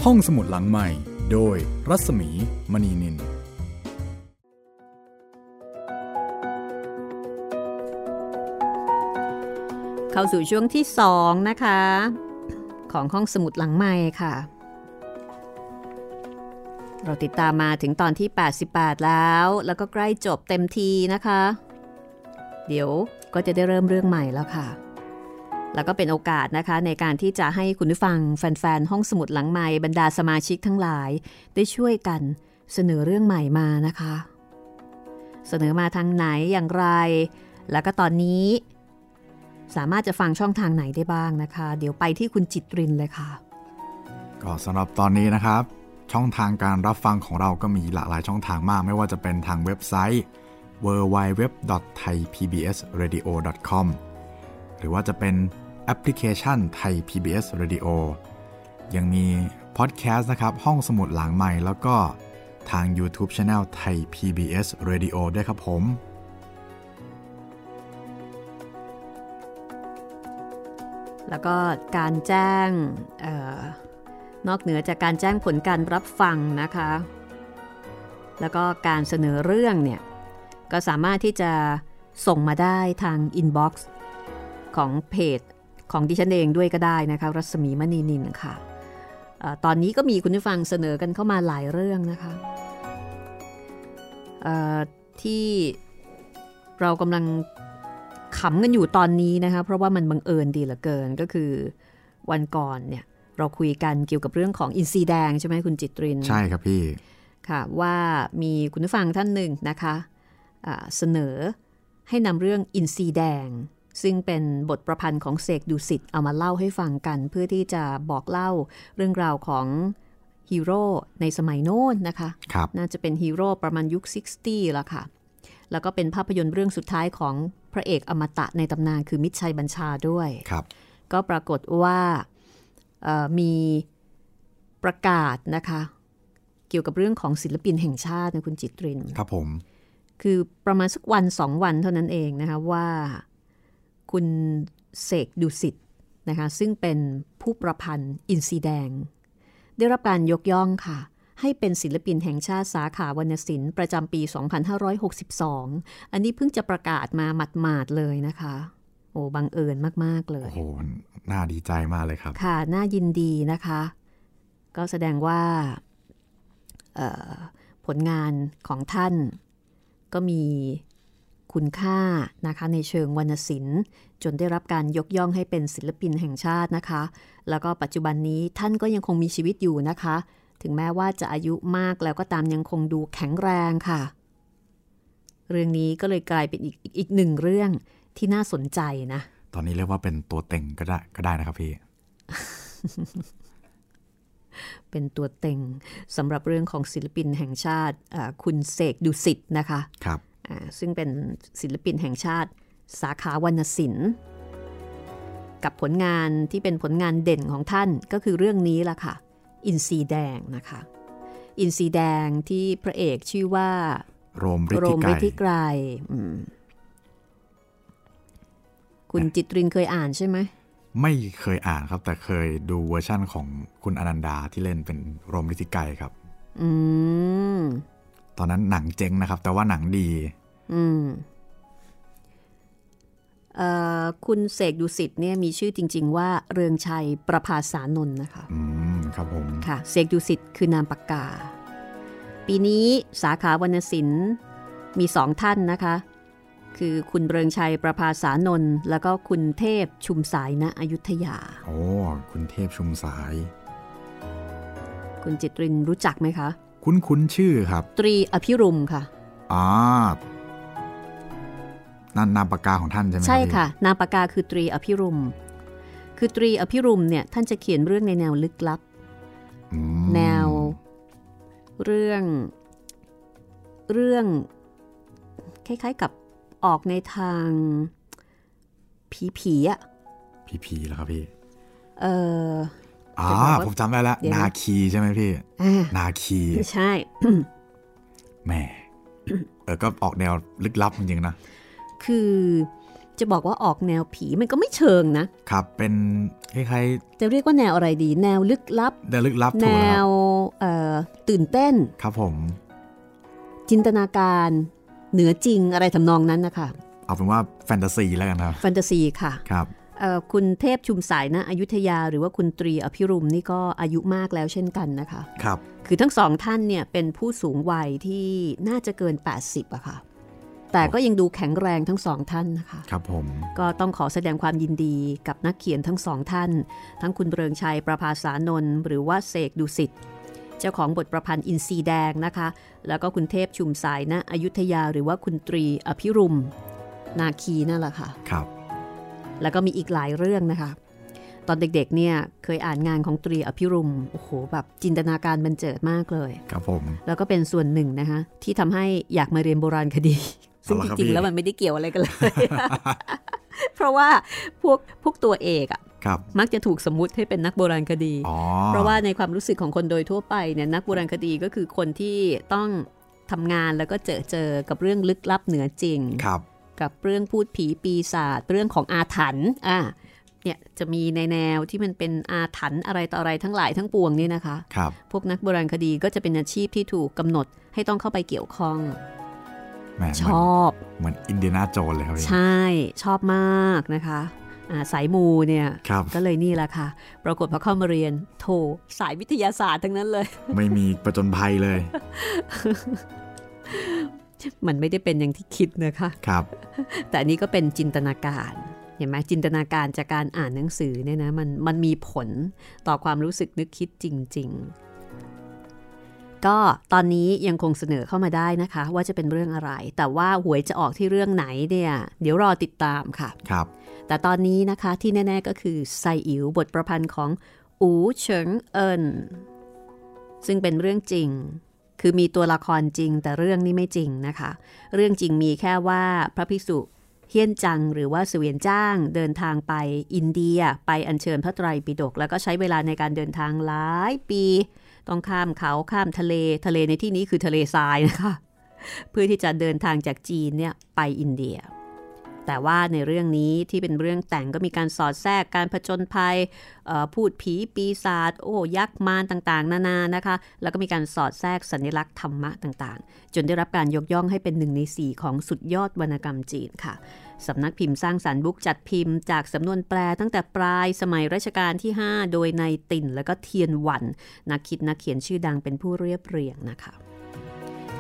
ห้องสมุดหลังใหม่ โดยรัศมีมณีนิน เข้าสู่ช่วงที่สองนะคะ ของห้องสมุดหลังใหม่ค่ะ เราติดตามมาถึงตอนที่ 88 แล้ว แล้วก็ใกล้จบเต็มทีนะคะ เดี๋ยวก็จะได้เริ่มเรื่องใหม่แล้วค่ะ แล้วก็เป็นโอกาสนะคะในการที่จะให้คุณผู้ฟังแฟนๆ ห้องสมุดหลังไม้บรรดาสมาชิกทั้งหลาย ได้ช่วยกันเสนอเรื่องใหม่มานะคะ เสนอมาทางไหนอย่างไร แล้วก็ตอนนี้ สามารถจะฟังช่องทางไหนได้บ้างนะคะ เดี๋ยวไปที่คุณจิตรินเลยค่ะ ก็สำหรับตอนนี้นะครับ ช่องทางการรับฟังของเราก็มีหลากหลายช่องทางมาก ไม่ว่าจะเป็นทางเว็บไซต์ www.thaipbsradio.com หรือว่าจะเป็น แอปพลิเคชัน Thai PBS Radio ยังมีพอดแคสต์นะครับ ห้องสมุดหลังใหม่แล้วก็ทาง YouTube Channel Thai PBS Radio ด้วยครับผม แล้วก็การแจ้งออนอกเหนือจากการแจ้งผลการรับฟังนะคะ แล้วก็การเสนอเรื่องเนี่ย ก็สามารถที่จะส่งมาได้ทาง inbox ของเพจ ของดิฉันเองด้วยก็ได้นะคะ รัศมีมณีนินค่ะเออตอนนี้ก็มีคุณผู้ฟังเสนอกันเข้ามาหลายเรื่องนะคะเอ่อที่เรากำลังขำกันอยู่ตอนนี้นะคะ เพราะว่ามันบังเอิญดีเหลือเกินก็คือวันก่อนเนี่ยเราคุยกันเกี่ยวกับเรื่องของอินทรีแดงใช่ไหมคุณจิตริน ใช่ครับพี่ค่ะว่ามีคุณผู้ฟังท่านหนึ่งนะคะอ่าเสนอให้นำเรื่องอินทรีแดง ซึ่งเป็นบทประพันธ์ของเสกดุสิตเอามาเล่าให้ฟังกัน เพื่อที่จะบอกเล่าเรื่องราวของฮีโร่ในสมัยโน้นนะคะครับน่าจะเป็นฮีโร่ประมาณยุค 60แล้วค่ะ แล้วก็เป็นภาพยนตร์เรื่องสุดท้ายของพระเอกอมตะในตำนานคือมิตรชัยบัญชาด้วยครับก็ปรากฏว่าเอ่อมีประกาศนะคะ เกี่ยวกับเรื่องของศิลปินแห่งชาตินะคุณจิตริน ครับผม คือประมาณสักวันสองวันเท่านั้นเองนะคะว่า คุณเสกดุสิตนะคะซึ่งเป็นผู้ประพันธ์อินซีแดง ได้รับการยกย่องค่ะ ให้เป็นศิลปินแห่งชาติสาขาวรรณศิลป์ประจำปี 2562 อันนี้เพิ่งจะประกาศมาหมาดๆเลยนะคะ โอ้บังเอิญมาก ๆ เลโอ้ยโหน่าดีใจมากเลยครับ ค่ะ น่ายินดีนะคะ ก็แสดงว่าเอ่อผลงานของท่านก็มี คุณค่านะคะในเชิงวรรณศิลป์ จนได้รับการยกย่องให้เป็นศิลปินแห่งชาตินะคะ แล้วก็ปัจจุบันนี้ท่านก็ยังคงมีชีวิตอยู่นะคะ ถึงแม้ว่าจะอายุมากแล้วก็ตามยังคงดูแข็งแรงค่ะ เรื่องนี้ก็เลยกลายเป็นอีกอีกอีกหนึ่งเรื่องที่น่าสนใจนะ ตอนนี้เรียกว่าเป็นตัวเต็งก็ได้ก็ได้นะครับพี่เป็นตัวเต็งสำหรับเรื่องของศิลปินแห่งชาติอ่าคุณเสกดุสิตนะคะ ครับอ่า ซึ่งเป็นศิลปินแห่งชาติสาขาวรรณศิลป์ กับผลงานที่เป็นผลงานเด่นของท่านก็คือเรื่องนี้ล่ะค่ะ อินทรีแดงนะคะ อินทรีแดงที่พระเอกชื่อว่า โรม ฤทธิไกร โรม ฤทธิไกรอืมคุณจิตรินเคยอ่านใช่ไหมไม่เคยอ่านครับ แต่เคยดูเวอร์ชั่นของคุณอนันดาที่เล่นเป็นโรมฤทธิไกรครับ อืม ตอนนั้นหนังเจ๊งนะครับ แต่ว่าหนังดี อืมเอ่อคุณเสกดุสิตเนี่ยมีชื่อจริง ๆ ว่าเรืองชัยประภาสานนท์นะคะ อืม ครับผม ค่ะ เสกดุสิตคือนามปากกา ปีนี้สาขาวรรณศิลป์มีสองท่านนะคะ คือคุณเรืองชัยประภาสานนท์แล้วก็คุณเทพชุมสายณอยุธยา โอ้ คุณเทพชุมสาย คุณจิตรินรู้จักไหมคะ คุ้นคุ้นๆชื่อครับ ตรีอภิรุมค่ะอ่านั่นนามปากกาของท่านใช่ไหมรับใช่พี่ค่ะ นามปากกาคือตรีอภิรุม คือตรีอภิรุมเนี่ยท่านจะเขียนเรื่องในแนวลึกลับอืมแนว เรื่อง เรื่องคล้ายๆกับออกในทาง ผีผีๆอะพีพีแล้วครับพี่ เออ อ่าจะบอกว่าผมจำได้แล้วเดี๋ยวนะนาคีใช่ไหมพี่อ่านาคีไม่ใช่แหม่เออก็ออกแนวลึกลับจริงๆนะ คือจะบอกว่าออกแนวผีมันก็ไม่เชิงนะ ครับ เป็นคล้ายจะเรียกว่าแนวอะไรดี แนวลึกลับๆแนวลึกลับแนถูกแล้ววเอ่อตื่นเต้น ครับผม จินตนาการเหนือจริงอะไรทำนองนั้นนะคะ เอาเป็นว่าแฟนตาซีแล้วกันครับ แฟนตาซีค่ะ ครับเอ่อ คุณเทพชุมสายนะอยุธยา หรือว่าคุณตรีอภิรุมนี่ก็อายุมากแล้วเช่นกันนะคะครับคือทั้งสองท่านเนี่ยเป็นผู้สูงวัยที่น่าจะเกิน 80อะค่ะแต่ก็ยังดูแข็งแรงทั้งสองท่านนะคะครับผมก็ต้องขอแสดงความยินดีกับนักเขียนทั้งสองท่าน ทั้งคุณเรืองชัยประภาสานนท์หรือว่าเสกดุสิตเจ้าของบทประพันธ์อินทรีแดงนะคะ แล้วก็คุณเทพชุมสายนะอยุธยาหรือว่าคุณตรีอภิรุม นาคีนั่นแหละค่ะครับ แล้วก็มีอีกหลายเรื่องนะคะ ตอนเด็กๆเนี่ยเคยอ่านงานของตรีอภิรุมโอ้โหแบบจินตนาการบันเจิดมากเลย ครับผม แล้วก็เป็นส่วนหนึ่งนะคะ ที่ทำให้อยากมาเรียนโบราณคดี ซึ่งเอาจละครับริงพี่ๆแล้วมันไม่ได้เกี่ยวอะไรกันเลย เพราะว่าพวกพวกตัวเอกอะครับมักจะถูกสมมุติให้เป็นนักโบราณคดีอ๋อเพราะว่าในความรู้สึกของคนโดยทั่วไปเนี่ยนักโบราณคดีก็คือคนที่ต้องทำงานแล้วก็เจอเจอกับเรื่องลึกลับเหนือจริงครับ กับเรื่องพูดผีปีศาจเรื่องของอาถรรพ์อะเนี่ยจะมีในแนวที่มันเป็นอาถรรพ์อะไรต่ออะไรทั้งหลายทั้งปวงนี่นะคะครับพวกนักโบราณคดีก็จะเป็นอาชีพที่ถูกกำหนดให้ต้องเข้าไปเกี่ยวข้องแหมชอบเหมือนอินเดียนาโจนเลยครับพี่ใช่ชอบมากนะคะอ่าสายมูเนี่ยครับก็เลยนี่แหละค่ะ ปรากฏพอเข้ามาเรียนโถสายวิทยาศาสตร์ทั้งนั้นเลย ไม่มีประจนภัยเลย มันไม่ได้เป็นอย่างที่คิดนะคะครับ แต่อันนี้ก็เป็นจินตนาการเห็นไหมจินตนาการจากการอ่านหนังสือเนี่ยนะมันมันมีผลต่อความรู้สึกนึกคิดจริง ๆ ก็ตอนนี้ยังคงเสนอเข้ามาได้นะคะ ว่าจะเป็นเรื่องอะไร แต่ว่าหวยจะออกที่เรื่องไหนเนี่ย เดี๋ยวรอติดตามค่ะครับ แต่ตอนนี้นะคะที่แน่ ๆก็คือไซอิ๋วบทประพันธ์ของอูเฉิงเอินซึ่งเป็นเรื่องจริง คือมีตัวละครจริงแต่เรื่องนี้ไม่จริงนะคะ เรื่องจริงมีแค่ว่าพระภิกษุเฮียนจังหรือว่าเสวียนจ้างเดินทางไปอินเดียไปอัญเชิญพระไตรปิฎกแล้วก็ใช้เวลาในการเดินทางหลายปี ต้องข้ามเขาข้ามทะเลทะเลในที่นี้คือทะเลทรายนะคะ เพื่อที่จะเดินทางจากจีนเนี่ยไปอินเดีย แต่ว่าในเรื่องนี้ที่เป็นเรื่องแต่งก็มีการสอดแทรกการผจญภัยพูดผีปีศาจโอ้ยักษ์มารต่างๆ นานานะคะ แล้วก็มีการสอดแทรกสัญลักษณ์ธรรมะต่างๆ จนได้รับการยกย่องให้เป็นหนึ่งในสี่ของสุดยอดวรรณกรรมจีนค่ะสำนักพิมพ์สร้างสารรค์บุ๊กจัดพิมพ์จากสำนวนแปลตั้งแต่ปลายสมัยรัชกาลที่ 5 โดยในติ่นและก็เทียนหวันนักคิดนักเขียนชื่อดังเป็นผู้เรียบเรียงนะคะ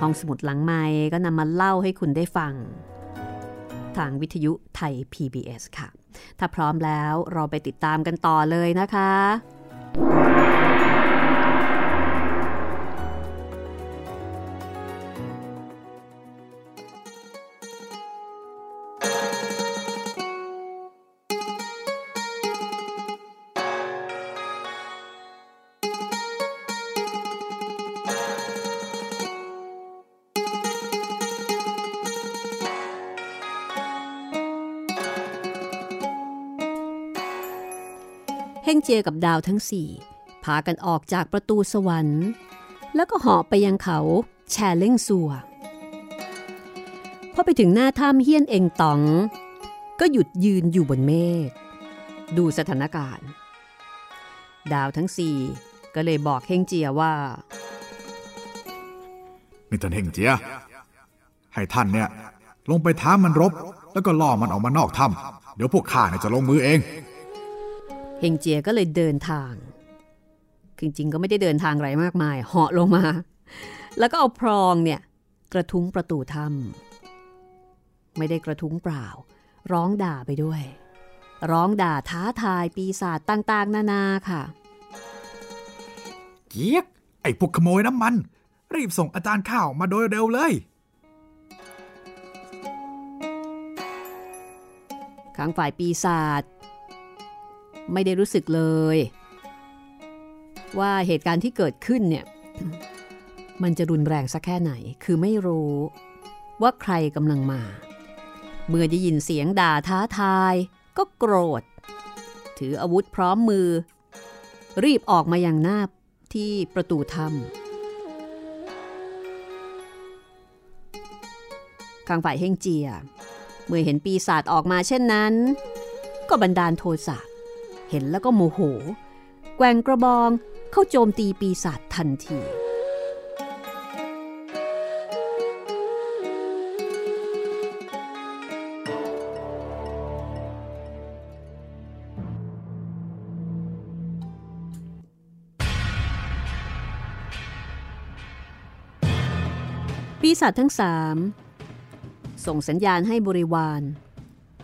ห้องสมุดหลังไม้ก็นำมาเล่าให้คุณได้ฟัง ทางวิทยุไทย PBS ค่ะ ถ้าพร้อมแล้วเราไปติดตามกันต่อเลยนะคะ กับดาวทั้งสี่พากันออกจากประตูสวรรค์ แล้วก็เหาะไปยังเขาแชเล่งซัวพอไปถึงหน้าถ้ำเฮียนเองตอง ก็หยุดยืนอยู่บนเมฆดูสถานการณ์ ดาวทั้งสี่ก็เลยบอกเฮงเจียว่านี่ท่านเฮงเจีย ให้ท่านเนี่ย ลงไปท้ามันรบ แล้วก็ล่อมันออกมานอกถ้ำเดี๋ยวพวกข้าเนี่ยจะลงมือเอง ฮงเจียก็เลยเดินทางจริงๆก็ไม่ได้เดินทางไรมากมาย เหาะลงมา แล้วก็เอาพรองเนี่ยกระทุ้งประตูถ้ำไม่ได้กระทุ้งเปล่า ร้องด่าไปด้วย ร้องด่าท้าทายปีศาจต่างๆ นานาค่ะ เกียก ไอ้พวกขโมยน้ำมัน รีบส่งอาจารย์ข้าวมาโดยเร็วเลยข้างฝ่ายปีศาจ ไม่ได้รู้สึกเลย ว่าเหตุการณ์ที่เกิดขึ้นเนี่ย มันจะรุนแรงสักแค่ไหน คือไม่รู้ว่าใครกำลังมา เมื่อได้ยินเสียงด่าท้าทาย ก็โกรธ ถืออาวุธพร้อมมือ รีบออกมาอย่างหน้าที่ประตูถ้ำข้างฝ่ายเฮงเจีย เมื่อเห็นปีศาจออกมาเช่นนั้น ก็บันดาลโทสะ เห็นแล้วก็โมโห แกว่งกระบองเข้าโจมตีปีศาจทันที ปีศาจทั้งสามส่งสัญญาณให้บริวาร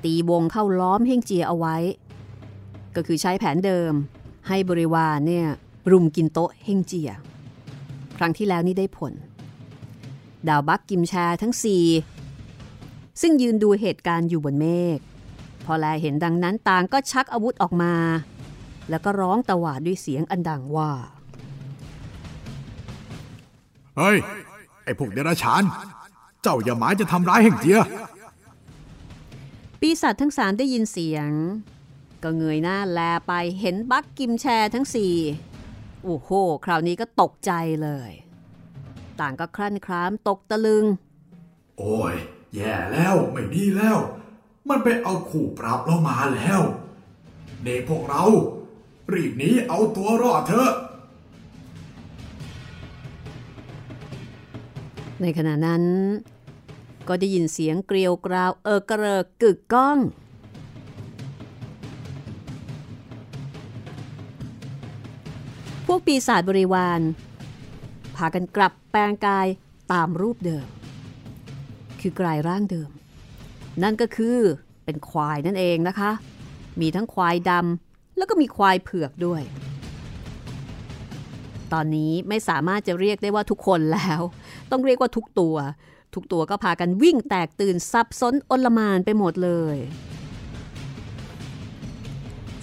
ตีวงเข้าล้อมเฮ่งเจียเอาไว้ ก็คือใช้แผนเดิม ให้บริวารเนี่ยรุมกินโต๊ะเฮงเจีย ครั้งที่แล้วนี่ได้ผล ดาวบักกิมแชร์ทั้งสี่ซึ่งยืนดูเหตุการณ์อยู่บนเมฆพอแลเห็นดังนั้นต่างก็ชักอาวุธออกมา แล้วก็ร้องตะหวาดด้วยเสียงอันดังว่าเฮ้ย ไอ้พวกเดรัจฉาน เจ้าอย่าหมายจะทำร้ายแห่งเจีย ปีศาจทั้งสามได้ยินเสียง ก็เงยหน้าแลไปเห็นบักกิมแชร์ทั้งสี่โอ้โห คราวนี้ก็ตกใจเลย ต่างก็ครั่นครามตกตะลึง โอ้ย แย่แล้วไม่ดีแล้ว มันไปเอาขู่ปราบเรามาแล้วเด็กพวกเรา รีบหนีเอาตัวรอดเถอะในขณะนั้น ก็ได้ยินเสียงเกลียวกราวเออกระเริกกึกก้อง กปีศาจบริวาร พากันกลับแปลงกายตามรูปเดิม คือกลายร่างเดิม นั่นก็คือเป็นควายนั่นเองนะคะ มีทั้งควายดำแล้วก็มีควายเผือกด้วย ตอนนี้ไม่สามารถจะเรียกได้ว่าทุกคนแล้ว ต้องเรียกว่าทุกตัว ทุกตัวก็พากันวิ่งแตกตื่นสับสนอนลมานไปหมดเลย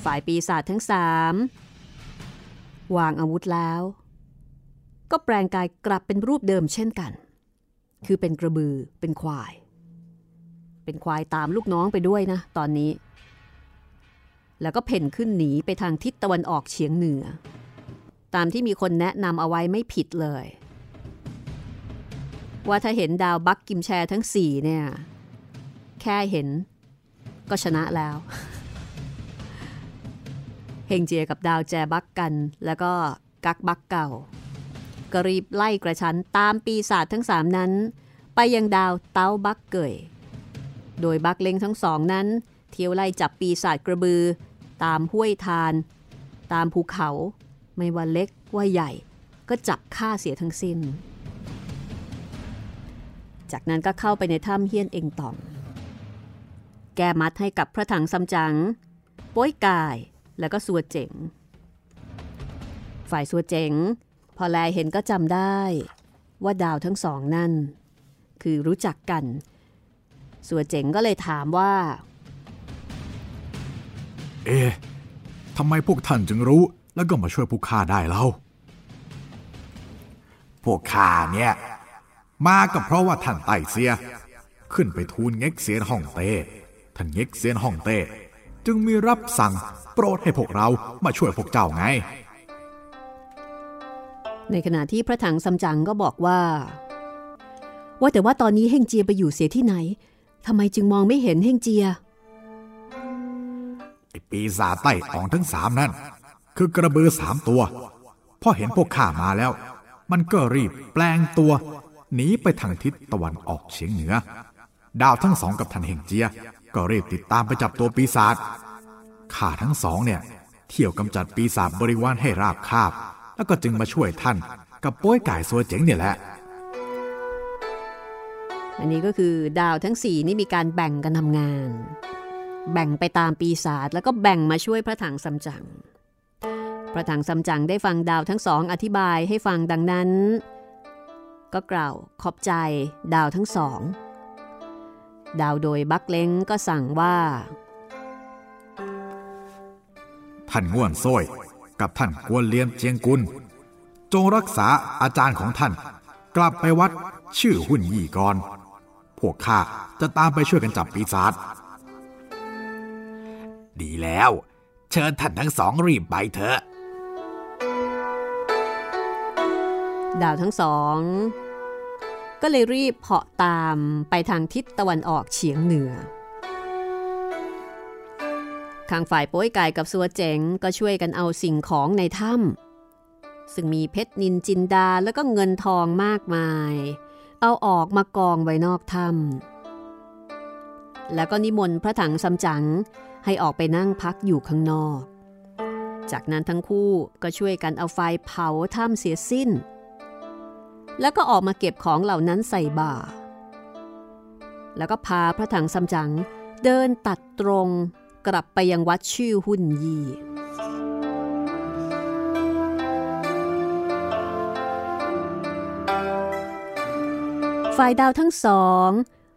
ฝ่ายปีศาจทั้งสาม วางอาวุธแล้ว ก็แปลงกายกลับเป็นรูปเดิมเช่นกัน คือเป็นกระบือเป็นควาย เป็นควายตามลูกน้องไปด้วยนะตอนนี้ แล้วก็เพ่นขึ้นหนีไปทางทิศตะวันออกเฉียงเหนือ ตามที่มีคนแนะนำเอาไว้ไม่ผิดเลย ว่าถ้าเห็นดาวบักกิมแชร์ทั้งสี่เนี่ย แค่เห็นก็ชนะแล้ว เฮงเจียกับดาวแจบักกัน แล้วก็กักบักเก่า กรีบไล่กระชั้นตามปีศาจทั้งสามนั้น ไปยังดาวเต้าบักเกยโดยบักเลงทั้งสองนั้น เที่ยวไล่จับปีศาจกระบือ ตามห้วยทาน ตามภูเขา ไม่ว่าเล็กว่าใหญ่ ก็จับฆ่าเสียทั้งสิ้น จากนั้นก็เข้าไปในถ้ำเฮียนเองตองแกมัดให้กับพระถังซัมจั๋งโป้ยกาย แล้วก็สัวเจ๋ง ฝ่ายสัวเจ๋ง พอแลเห็นก็จำได้ว่าดาวทั้งสองนั่น คือรู้จักกัน สัวเจ๋งก็เลยถามว่า เอ๊ะทำไมพวกท่านจึงรู้แล้วก็มาช่วยพวกข้าได้เล่า พวกข้าเนี่ย มาก็เพราะว่าท่านไต่เสีย ขึ้นไปทูลเง็กเซียนฮ่องเต้ท่านเง็กเซียนฮ่องเต้ จึงมีรับสั่งโปรดให้พวกเรามาช่วยพวกเจ้าไง ในขณะที่พระถังซัมจั๋งก็บอกว่า ว่าแต่ว่าตอนนี้เฮงเจียไปอยู่เสียที่ไหนทำไมจึงมองไม่เห็นเฮงเจียไอ้ปีศาจใต้ตองทั้งสามนั่น คือกระบือสามตัวพอเห็นพวกข้ามาแล้ว มันก็รีบแปลงตัวหนีไปทางทิศตะวันออกเฉียงเหนือ ดาวทั้งสองกับท่านเฮงเจีย ก็รีบติดตามไปจับตัวปีศาจข้าทั้งสองเนี่ย เที่ยวกำจัดปีศาจบริวารให้ราบคาบ แล้วก็จึงมาช่วยท่านกับป้ยไก่สัวเจ๋งเนี่ยแหละ อันนี้ก็คือดาวทั้งสี่นี่มีการแบ่งกันทำงาน แบ่งไปตามปีศาจแล้วก็แบ่งมาช่วยพระถังซัมจั๋งพระถังซัมจั๋งได้ฟังดาวทั้งสองอธิบายให้ฟังดังนั้น ก็กล่าวขอบใจดาวทั้งสอง ดาวโดยบักเล้งก็สั่งว่า ท่านง่วนโซ้ยกับท่านกวนเลียมเจียงกุล จงรักษาอาจารย์ของท่าน กลับไปวัดชื่อหุ่นยี่ก่อนพวกข้าจะตามไปช่วยกันจับปีศาจดีแล้ว เชิญท่านทั้งสองรีบไปเถอะ ดาวทั้งสอง ก็เลยรีบเหาะตามไปทางทิศตะวันออกเฉียงเหนือ ทางฝ่ายโป้ยไก่กับสัวเจ๋งก็ช่วยกันเอาสิ่งของในถ้ำซึ่งมีเพชรนินจินดาแล้วก็เงินทองมากมาย เอาออกมากองไว้นอกถ้ำแล้วก็นิมนต์พระถังซัมจั๋งให้ออกไปนั่งพักอยู่ข้างนอก จากนั้นทั้งคู่ก็ช่วยกันเอาไฟเผาถ้ำเสียสิ้น แล้วก็ออกมาเก็บของเหล่านั้นใส่บ่า แล้วก็พาพระถังซัมจั๋งเดินตัดตรงกลับไปยังวัดชื่อหุ่นยีฝ่ายดาวทั้งสอง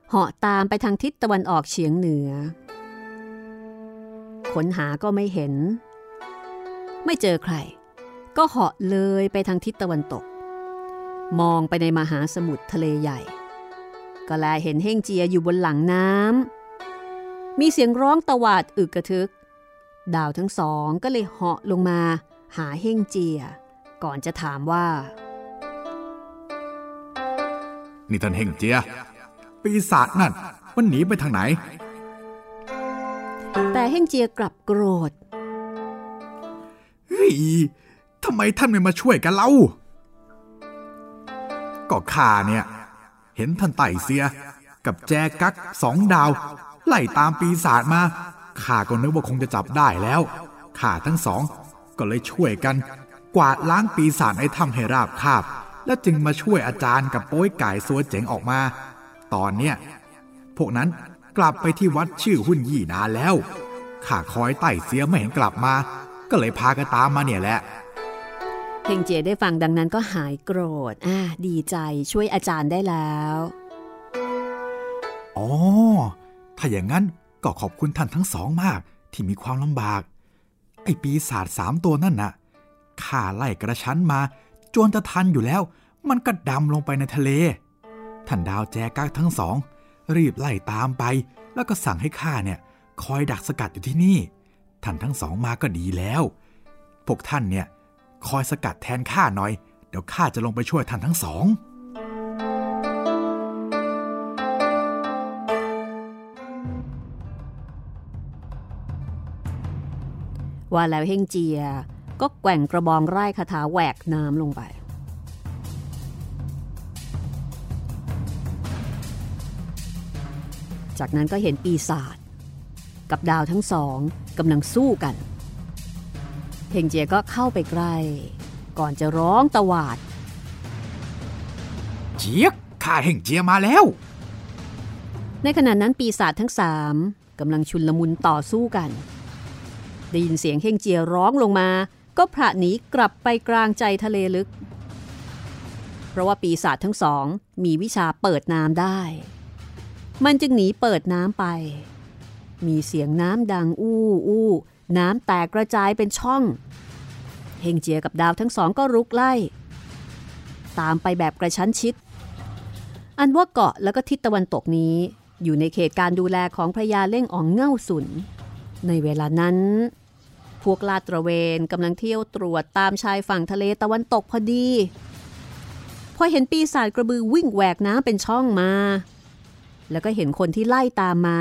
เหาะตามไปทางทิศตะวันออกเฉียงเหนือค้นหาก็ไม่เห็น ไม่เจอใคร ก็เหาะเลยไปทางทิศตะวันตก มองไปในมหาสมุทรทะเลใหญ่ ก็แลเห็นเฮ่งเจียอยู่บนหลังน้ำมีเสียงร้องตวาดอึกกระทึก ดาวทั้งสองก็เลยเหาะลงมาหาเฮ่งเจีย ก่อนจะถามว่า นี่ท่านเฮงเจีย ปีศาจนั่นมันหนีไปทางไหน แต่เฮ่งเจียกลับโกรธเฮ้ยทำไมท่านไม่มาช่วยกันเล่า ก็ข้าเนี่ย เห็นท่านไต่เสีย กับแจกักสองดาว ไล่ตามปีศาจมาข้าก็นึกว่าคงจะจับได้แล้วข้าทั้งสองก็เลยช่วยกัน กวาดล้างปีศาจในถ้ำให้ราบคาบ แล้วจึงมาช่วยอาจารย์กับโป้ยไก่สัวเจ๋งออกมา ตอนเนี้ยพวกนั้นกลับไปที่วัดชื่อหุ่นยี่นานแล้วข้าคอยไต่เสียไม่เห็นกลับมา ก็เลยพากันตามมาเนี่ยแหละ เฮงเจได้ฟังดังนั้นก็หายโกรธ อ่า ดีใจช่วยอาจารย์ได้แล้ว อ๋อ ถ้าอย่างนั้นก็ขอบคุณท่านทั้งสองมากที่มีความลำบาก ไอ้ปีศาจสามตัวนั่นน่ะ ข้าไล่กระชั้นมาจนจะทันอยู่แล้ว มันก็ดำลงไปในทะเล ท่านดาวแจกักทั้งสอง รีบไล่ตามไป แล้วก็สั่งให้ข้าเนี่ย คอยดักสกัดอยู่ที่นี่ ท่านทั้งสองมาก็ดีแล้ว พวกท่านเนี่ย คอยสกัดแทนข้าหน่อย เดี๋ยวข้าจะลงไปช่วยท่านทั้งสอง ว่าแล้วเฮงเจียก็แกว่งกระบองไร่คาถาแหวกน้ำลงไป จากนั้นก็เห็นปีศาจกับดาวทั้งสองกำลังสู้กัน เฮงเจียก็เข้าไปใกล้ก่อนจะร้องตวาด เจี๊ยกข้าเห่งเจียมาแล้ว ในขณะนั้นปีศาจทั้งสามกำลังชุนลมุนต่อสู้กัน ได้ยินเสียงเฮงเจียร้องลงมา ก็พระหนีกลับไปกลางใจทะเลลึก เพราะว่าปีศาจทั้งสองมีวิชาเปิดน้ำได้ มันจึงหนีเปิดน้ำไป มีเสียงน้ำดังอู้อู้ น้ำแตกกระจายเป็นช่อง เฮงเจียกับดาวทั้งสองก็รุกไล่ ตามไปแบบกระชั้นชิด อันว่าเกาะแล้วก็ทิศตะวันตกนี้ อยู่ในเขตการดูแลของพระยาเล่งอ่องเง่าสุน ในเวลานั้น พวกลาดตระเวนกำลังเที่ยวตรวจตามชายฝั่งทะเลตะวันตกพอดี พอเห็นปีศาจกระบือวิ่งแหวกน้ำเป็นช่องมา แล้วก็เห็นคนที่ไล่ตามมา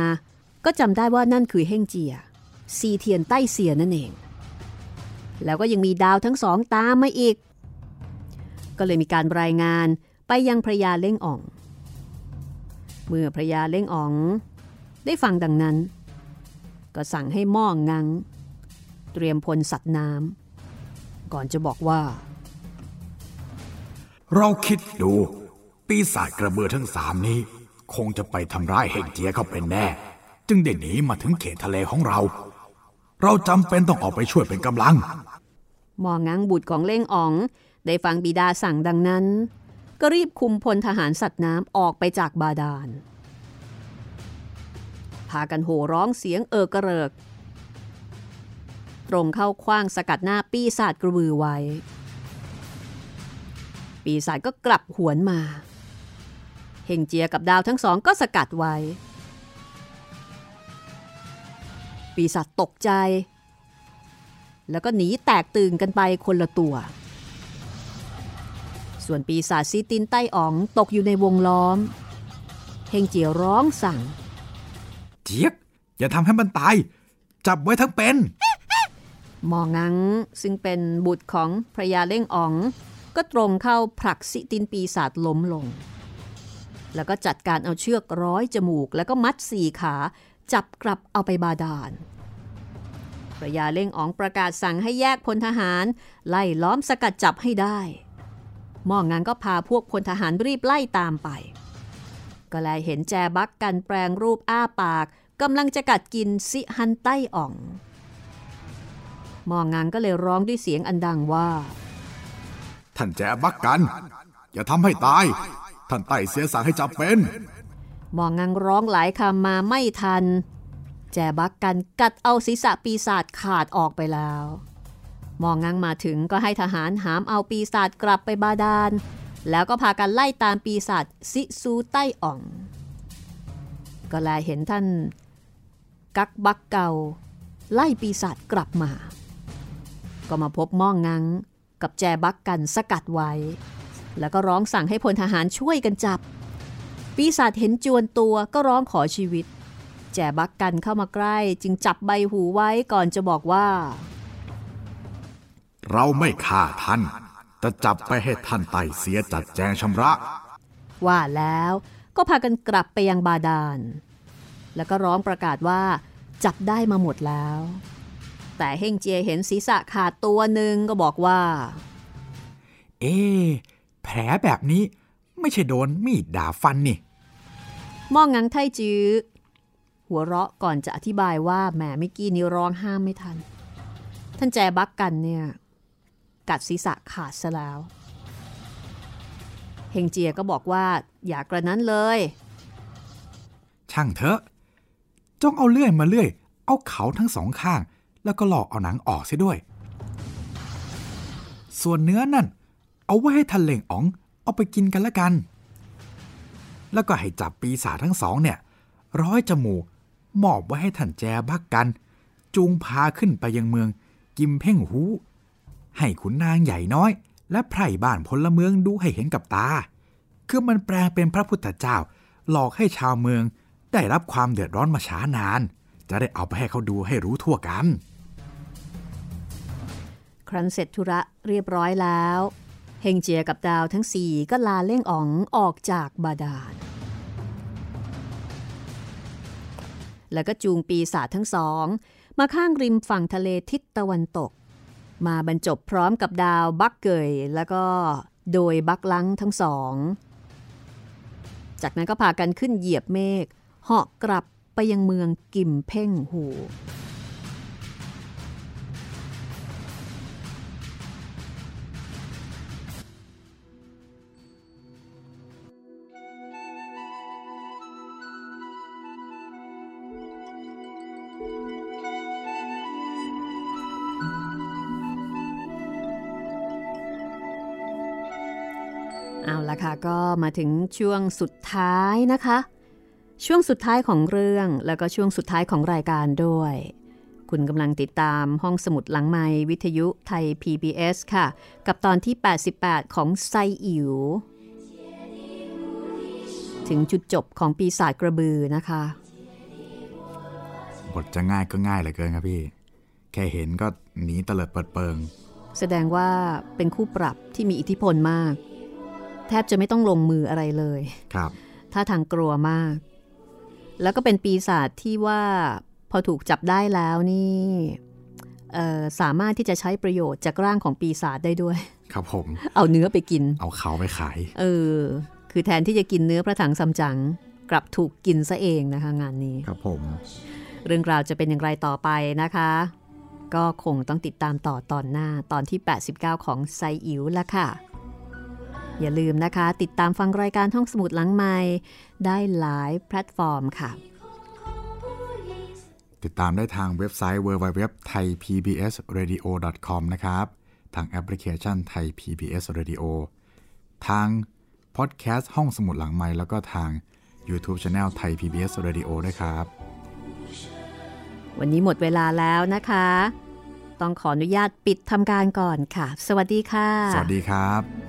ก็จำได้ว่านั่นคือเฮงเจีย ซีเทียนใต้เสียนั่นเอง แล้วก็ยังมีดาวทั้งสองตามมาอีก ก็เลยมีการรายงานไปยังพระยาเล่งอ่อง เมื่อพระยาเล่งอ๋อง ได้ฟังดังนั้น ก็สั่งให้หม้องงัง เตรียมพลสัตว์น้ำก่อนจะบอกว่า เราคิดดู ปีศาจกระเบือทั้งสามนี้ คงจะไปทำร้ายเฮงเจียเขาเป็นแน่ จึงได้หนีมาถึงเขตทะเลของเรา เราจำเป็นต้องออกไปช่วยเป็นกำลัง มองังบุตรของเล่งอ๋องได้ฟังบิดาสั่งดังนั้น ก็รีบคุมพลทหารสัตว์น้ำออกไปจากบาดาล พากันโห่ร้องเสียงเออกระเริก ตรงเข้าคว้างสกัดหน้าปีศาจกระบือไว้ ปีศาจก็กลับหวนมา เฮงเจียกับดาวทั้งสองก็สกัดไว้ ปีศาจตกใจ แล้วก็หนีแตกตื่นกันไปคนละตัว ส่วนปีศาจซีตินใต้อ๋องตกอยู่ในวงล้อมเฮงเจียร้องสั่ง เจี๊ยกอย่าทำให้มันตาย จับไว้ทั้งเป็นหมองังซึ่งเป็นบุตรของพระยาเล่งอ๋อง ก็ตรงเข้าผลักสิตินปีศาจล้มลง แล้วก็จัดการเอาเชือกร้อยจมูก แล้วก็มัดสี่ขา จับกลับเอาไปบาดาลพระยาเล่งอ๋องประกาศสั่งให้แยกพลทหาร ไล่ล้อมสกัดจับให้ได้ม่องงานก็พาพวกพลทหารรีบไล่ตามไป ก็แลเห็นแจบักกันแปลงรูปอ้าปากกำลังจะกัดกินซิฮันใต้อ่องม่องงานก็เลยร้องด้วยเสียงอันดังว่า ท่านแจบักกัน อย่าทำให้ตาย ท่านไต่เสียสั่งให้จับเป็น มองงังร้องหลายคำมาไม่ทัน แจบักกันกัดเอาศีรษะปีศาจขาดออกไปแล้วหมองงังมาถึงก็ให้ทหารหามเอาปีศาจกลับไปบาดาล แล้วก็พากันไล่ตามปีศาจซิซูใต้อ่อง ก็แลเห็นท่าน กักบักเกาไล่ปีศาจกลับมา ก็มาพบมองงังกับแจบักกันสกัดไว้ แล้วก็ร้องสั่งให้พลทหารช่วยกันจับ ปีศาจเห็นจวนตัวก็ร้องขอชีวิต แจบักกันเข้ามาใกล้ จึงจับใบหูไว้ก่อนจะบอกว่า เราไม่ฆ่าท่านแต่จับไปให้ท่านไต่เสียจัดแจงชำระ ว่าแล้วก็พากันกลับไปยังบาดาล แล้วก็ร้องประกาศว่า จับได้มาหมดแล้ว แต่เฮงเจียเห็นศีรษะขาดตัวหนึ่งก็บอกว่า เอ๊ะแผลแบบนี้ไม่ใช่โดนมีดดาบฟันนี่ มองงังไทจื้อหัวเราะก่อนจะอธิบายว่าแหมเมื่อกี้นี้ร้องห้ามไม่ทัน ท่านแจบักกันเนี่ย กัดศีรษะขาดซะแล้ว เฮงเจียก็บอกว่าอย่ากระนั้นเลย ช่างเถอะจ้องเอาเลื่อยมาเลื่อย เอาเขาทั้งสองข้าง แล้วก็หลอกเอาหนังออกเสียด้วย ส่วนเนื้อนั่น เอาไว้ให้ทันเหล่งอ๋อง เอาไปกินกันละกัน แล้วก็ให้จับปีศาจทั้งสองเนี่ย ร้อยจมูกมอบไว้ให้ท่านแจบักกัน จูงพาขึ้นไปยังเมืองกิมเพ่งหู ให้ขุนนางใหญ่น้อย และไพร่บ้านพลเมืองดูให้เห็นกับตา คือมันแปลงเป็นพระพุทธเจ้า หลอกให้ชาวเมืองได้รับความเดือดร้อนมาช้านาน จะได้เอาไปให้เขาดูให้รู้ทั่วกัน ครั้นเสร็จธุระเรียบร้อยแล้ว เฮงเจียกับดาวทั้งสี่ก็ลาเล่งอ๋องออกจากบาดาล แล้วก็จูงปีศาจทั้งสอง มาข้างริมฝั่งทะเลทิศตะวันตก มาบรรจบพร้อมกับดาวบักเกยแล้วก็โดยบักลังทั้งสอง จากนั้นก็พากันขึ้นเหยียบเมฆเหาะกลับไปยังเมืองกิมเพ่งหู ละค่ะก็มาถึงช่วงสุดท้ายนะคะ ช่วงสุดท้ายของเรื่องแล้วก็ช่วงสุดท้ายของรายการด้วย คุณกำลังติดตามห้องสมุดหลังไม้วิทยุไทย PBS ค่ะ กับตอนที่ 88 ของไซอิ๋วถึงจุดจบของปีศาจกระบือนะคะ บทจะง่ายก็ง่ายเหลือเกินครับพี่ แค่เห็นก็หนีเตลิดเปิดเปิง แสดงว่าเป็นคู่ปรับที่มีอิทธิพลมาก แทบจะไม่ต้องลงมืออะไรเลยครับท่าทางกลัวมาก แล้วก็เป็นปีศาจที่ว่าพอถูกจับได้แล้วนี่เอ่อสามารถที่จะใช้ประโยชน์จากร่างของปีศาจได้ด้วย ครับผม เอาเนื้อไปกิน เอาเขาไปขาย เออ คือแทนที่จะกินเนื้อพระถังซัมจั๋งกลับถูกกินซะเองนะคะงานนี้ ครับผม เรื่องราวจะเป็นอย่างไรต่อไปนะคะ ก็คงต้องติดตามต่อตอนหน้าตอนที่ 89 ของไซอิ๋วละค่ะ อย่าลืมนะคะ ติดตามฟังรายการห้องสมุดหลังไมค์ได้หลายแพลตฟอร์มค่ะ ติดตามได้ทางเว็บไซต์ www.thaipbsradio.com นะครับ ทางแอปพลิเคชันไทย PBS Radio ทางพอดแคสต์ห้องสมุดหลังไมค์แล้วก็ทาง YouTube Channel ไทย PBS Radio ด้วยครับ วันนี้หมดเวลาแล้วนะคะ ต้องขออนุญาตปิดทำการก่อนค่ะ สวัสดีค่ะ สวัสดีครับ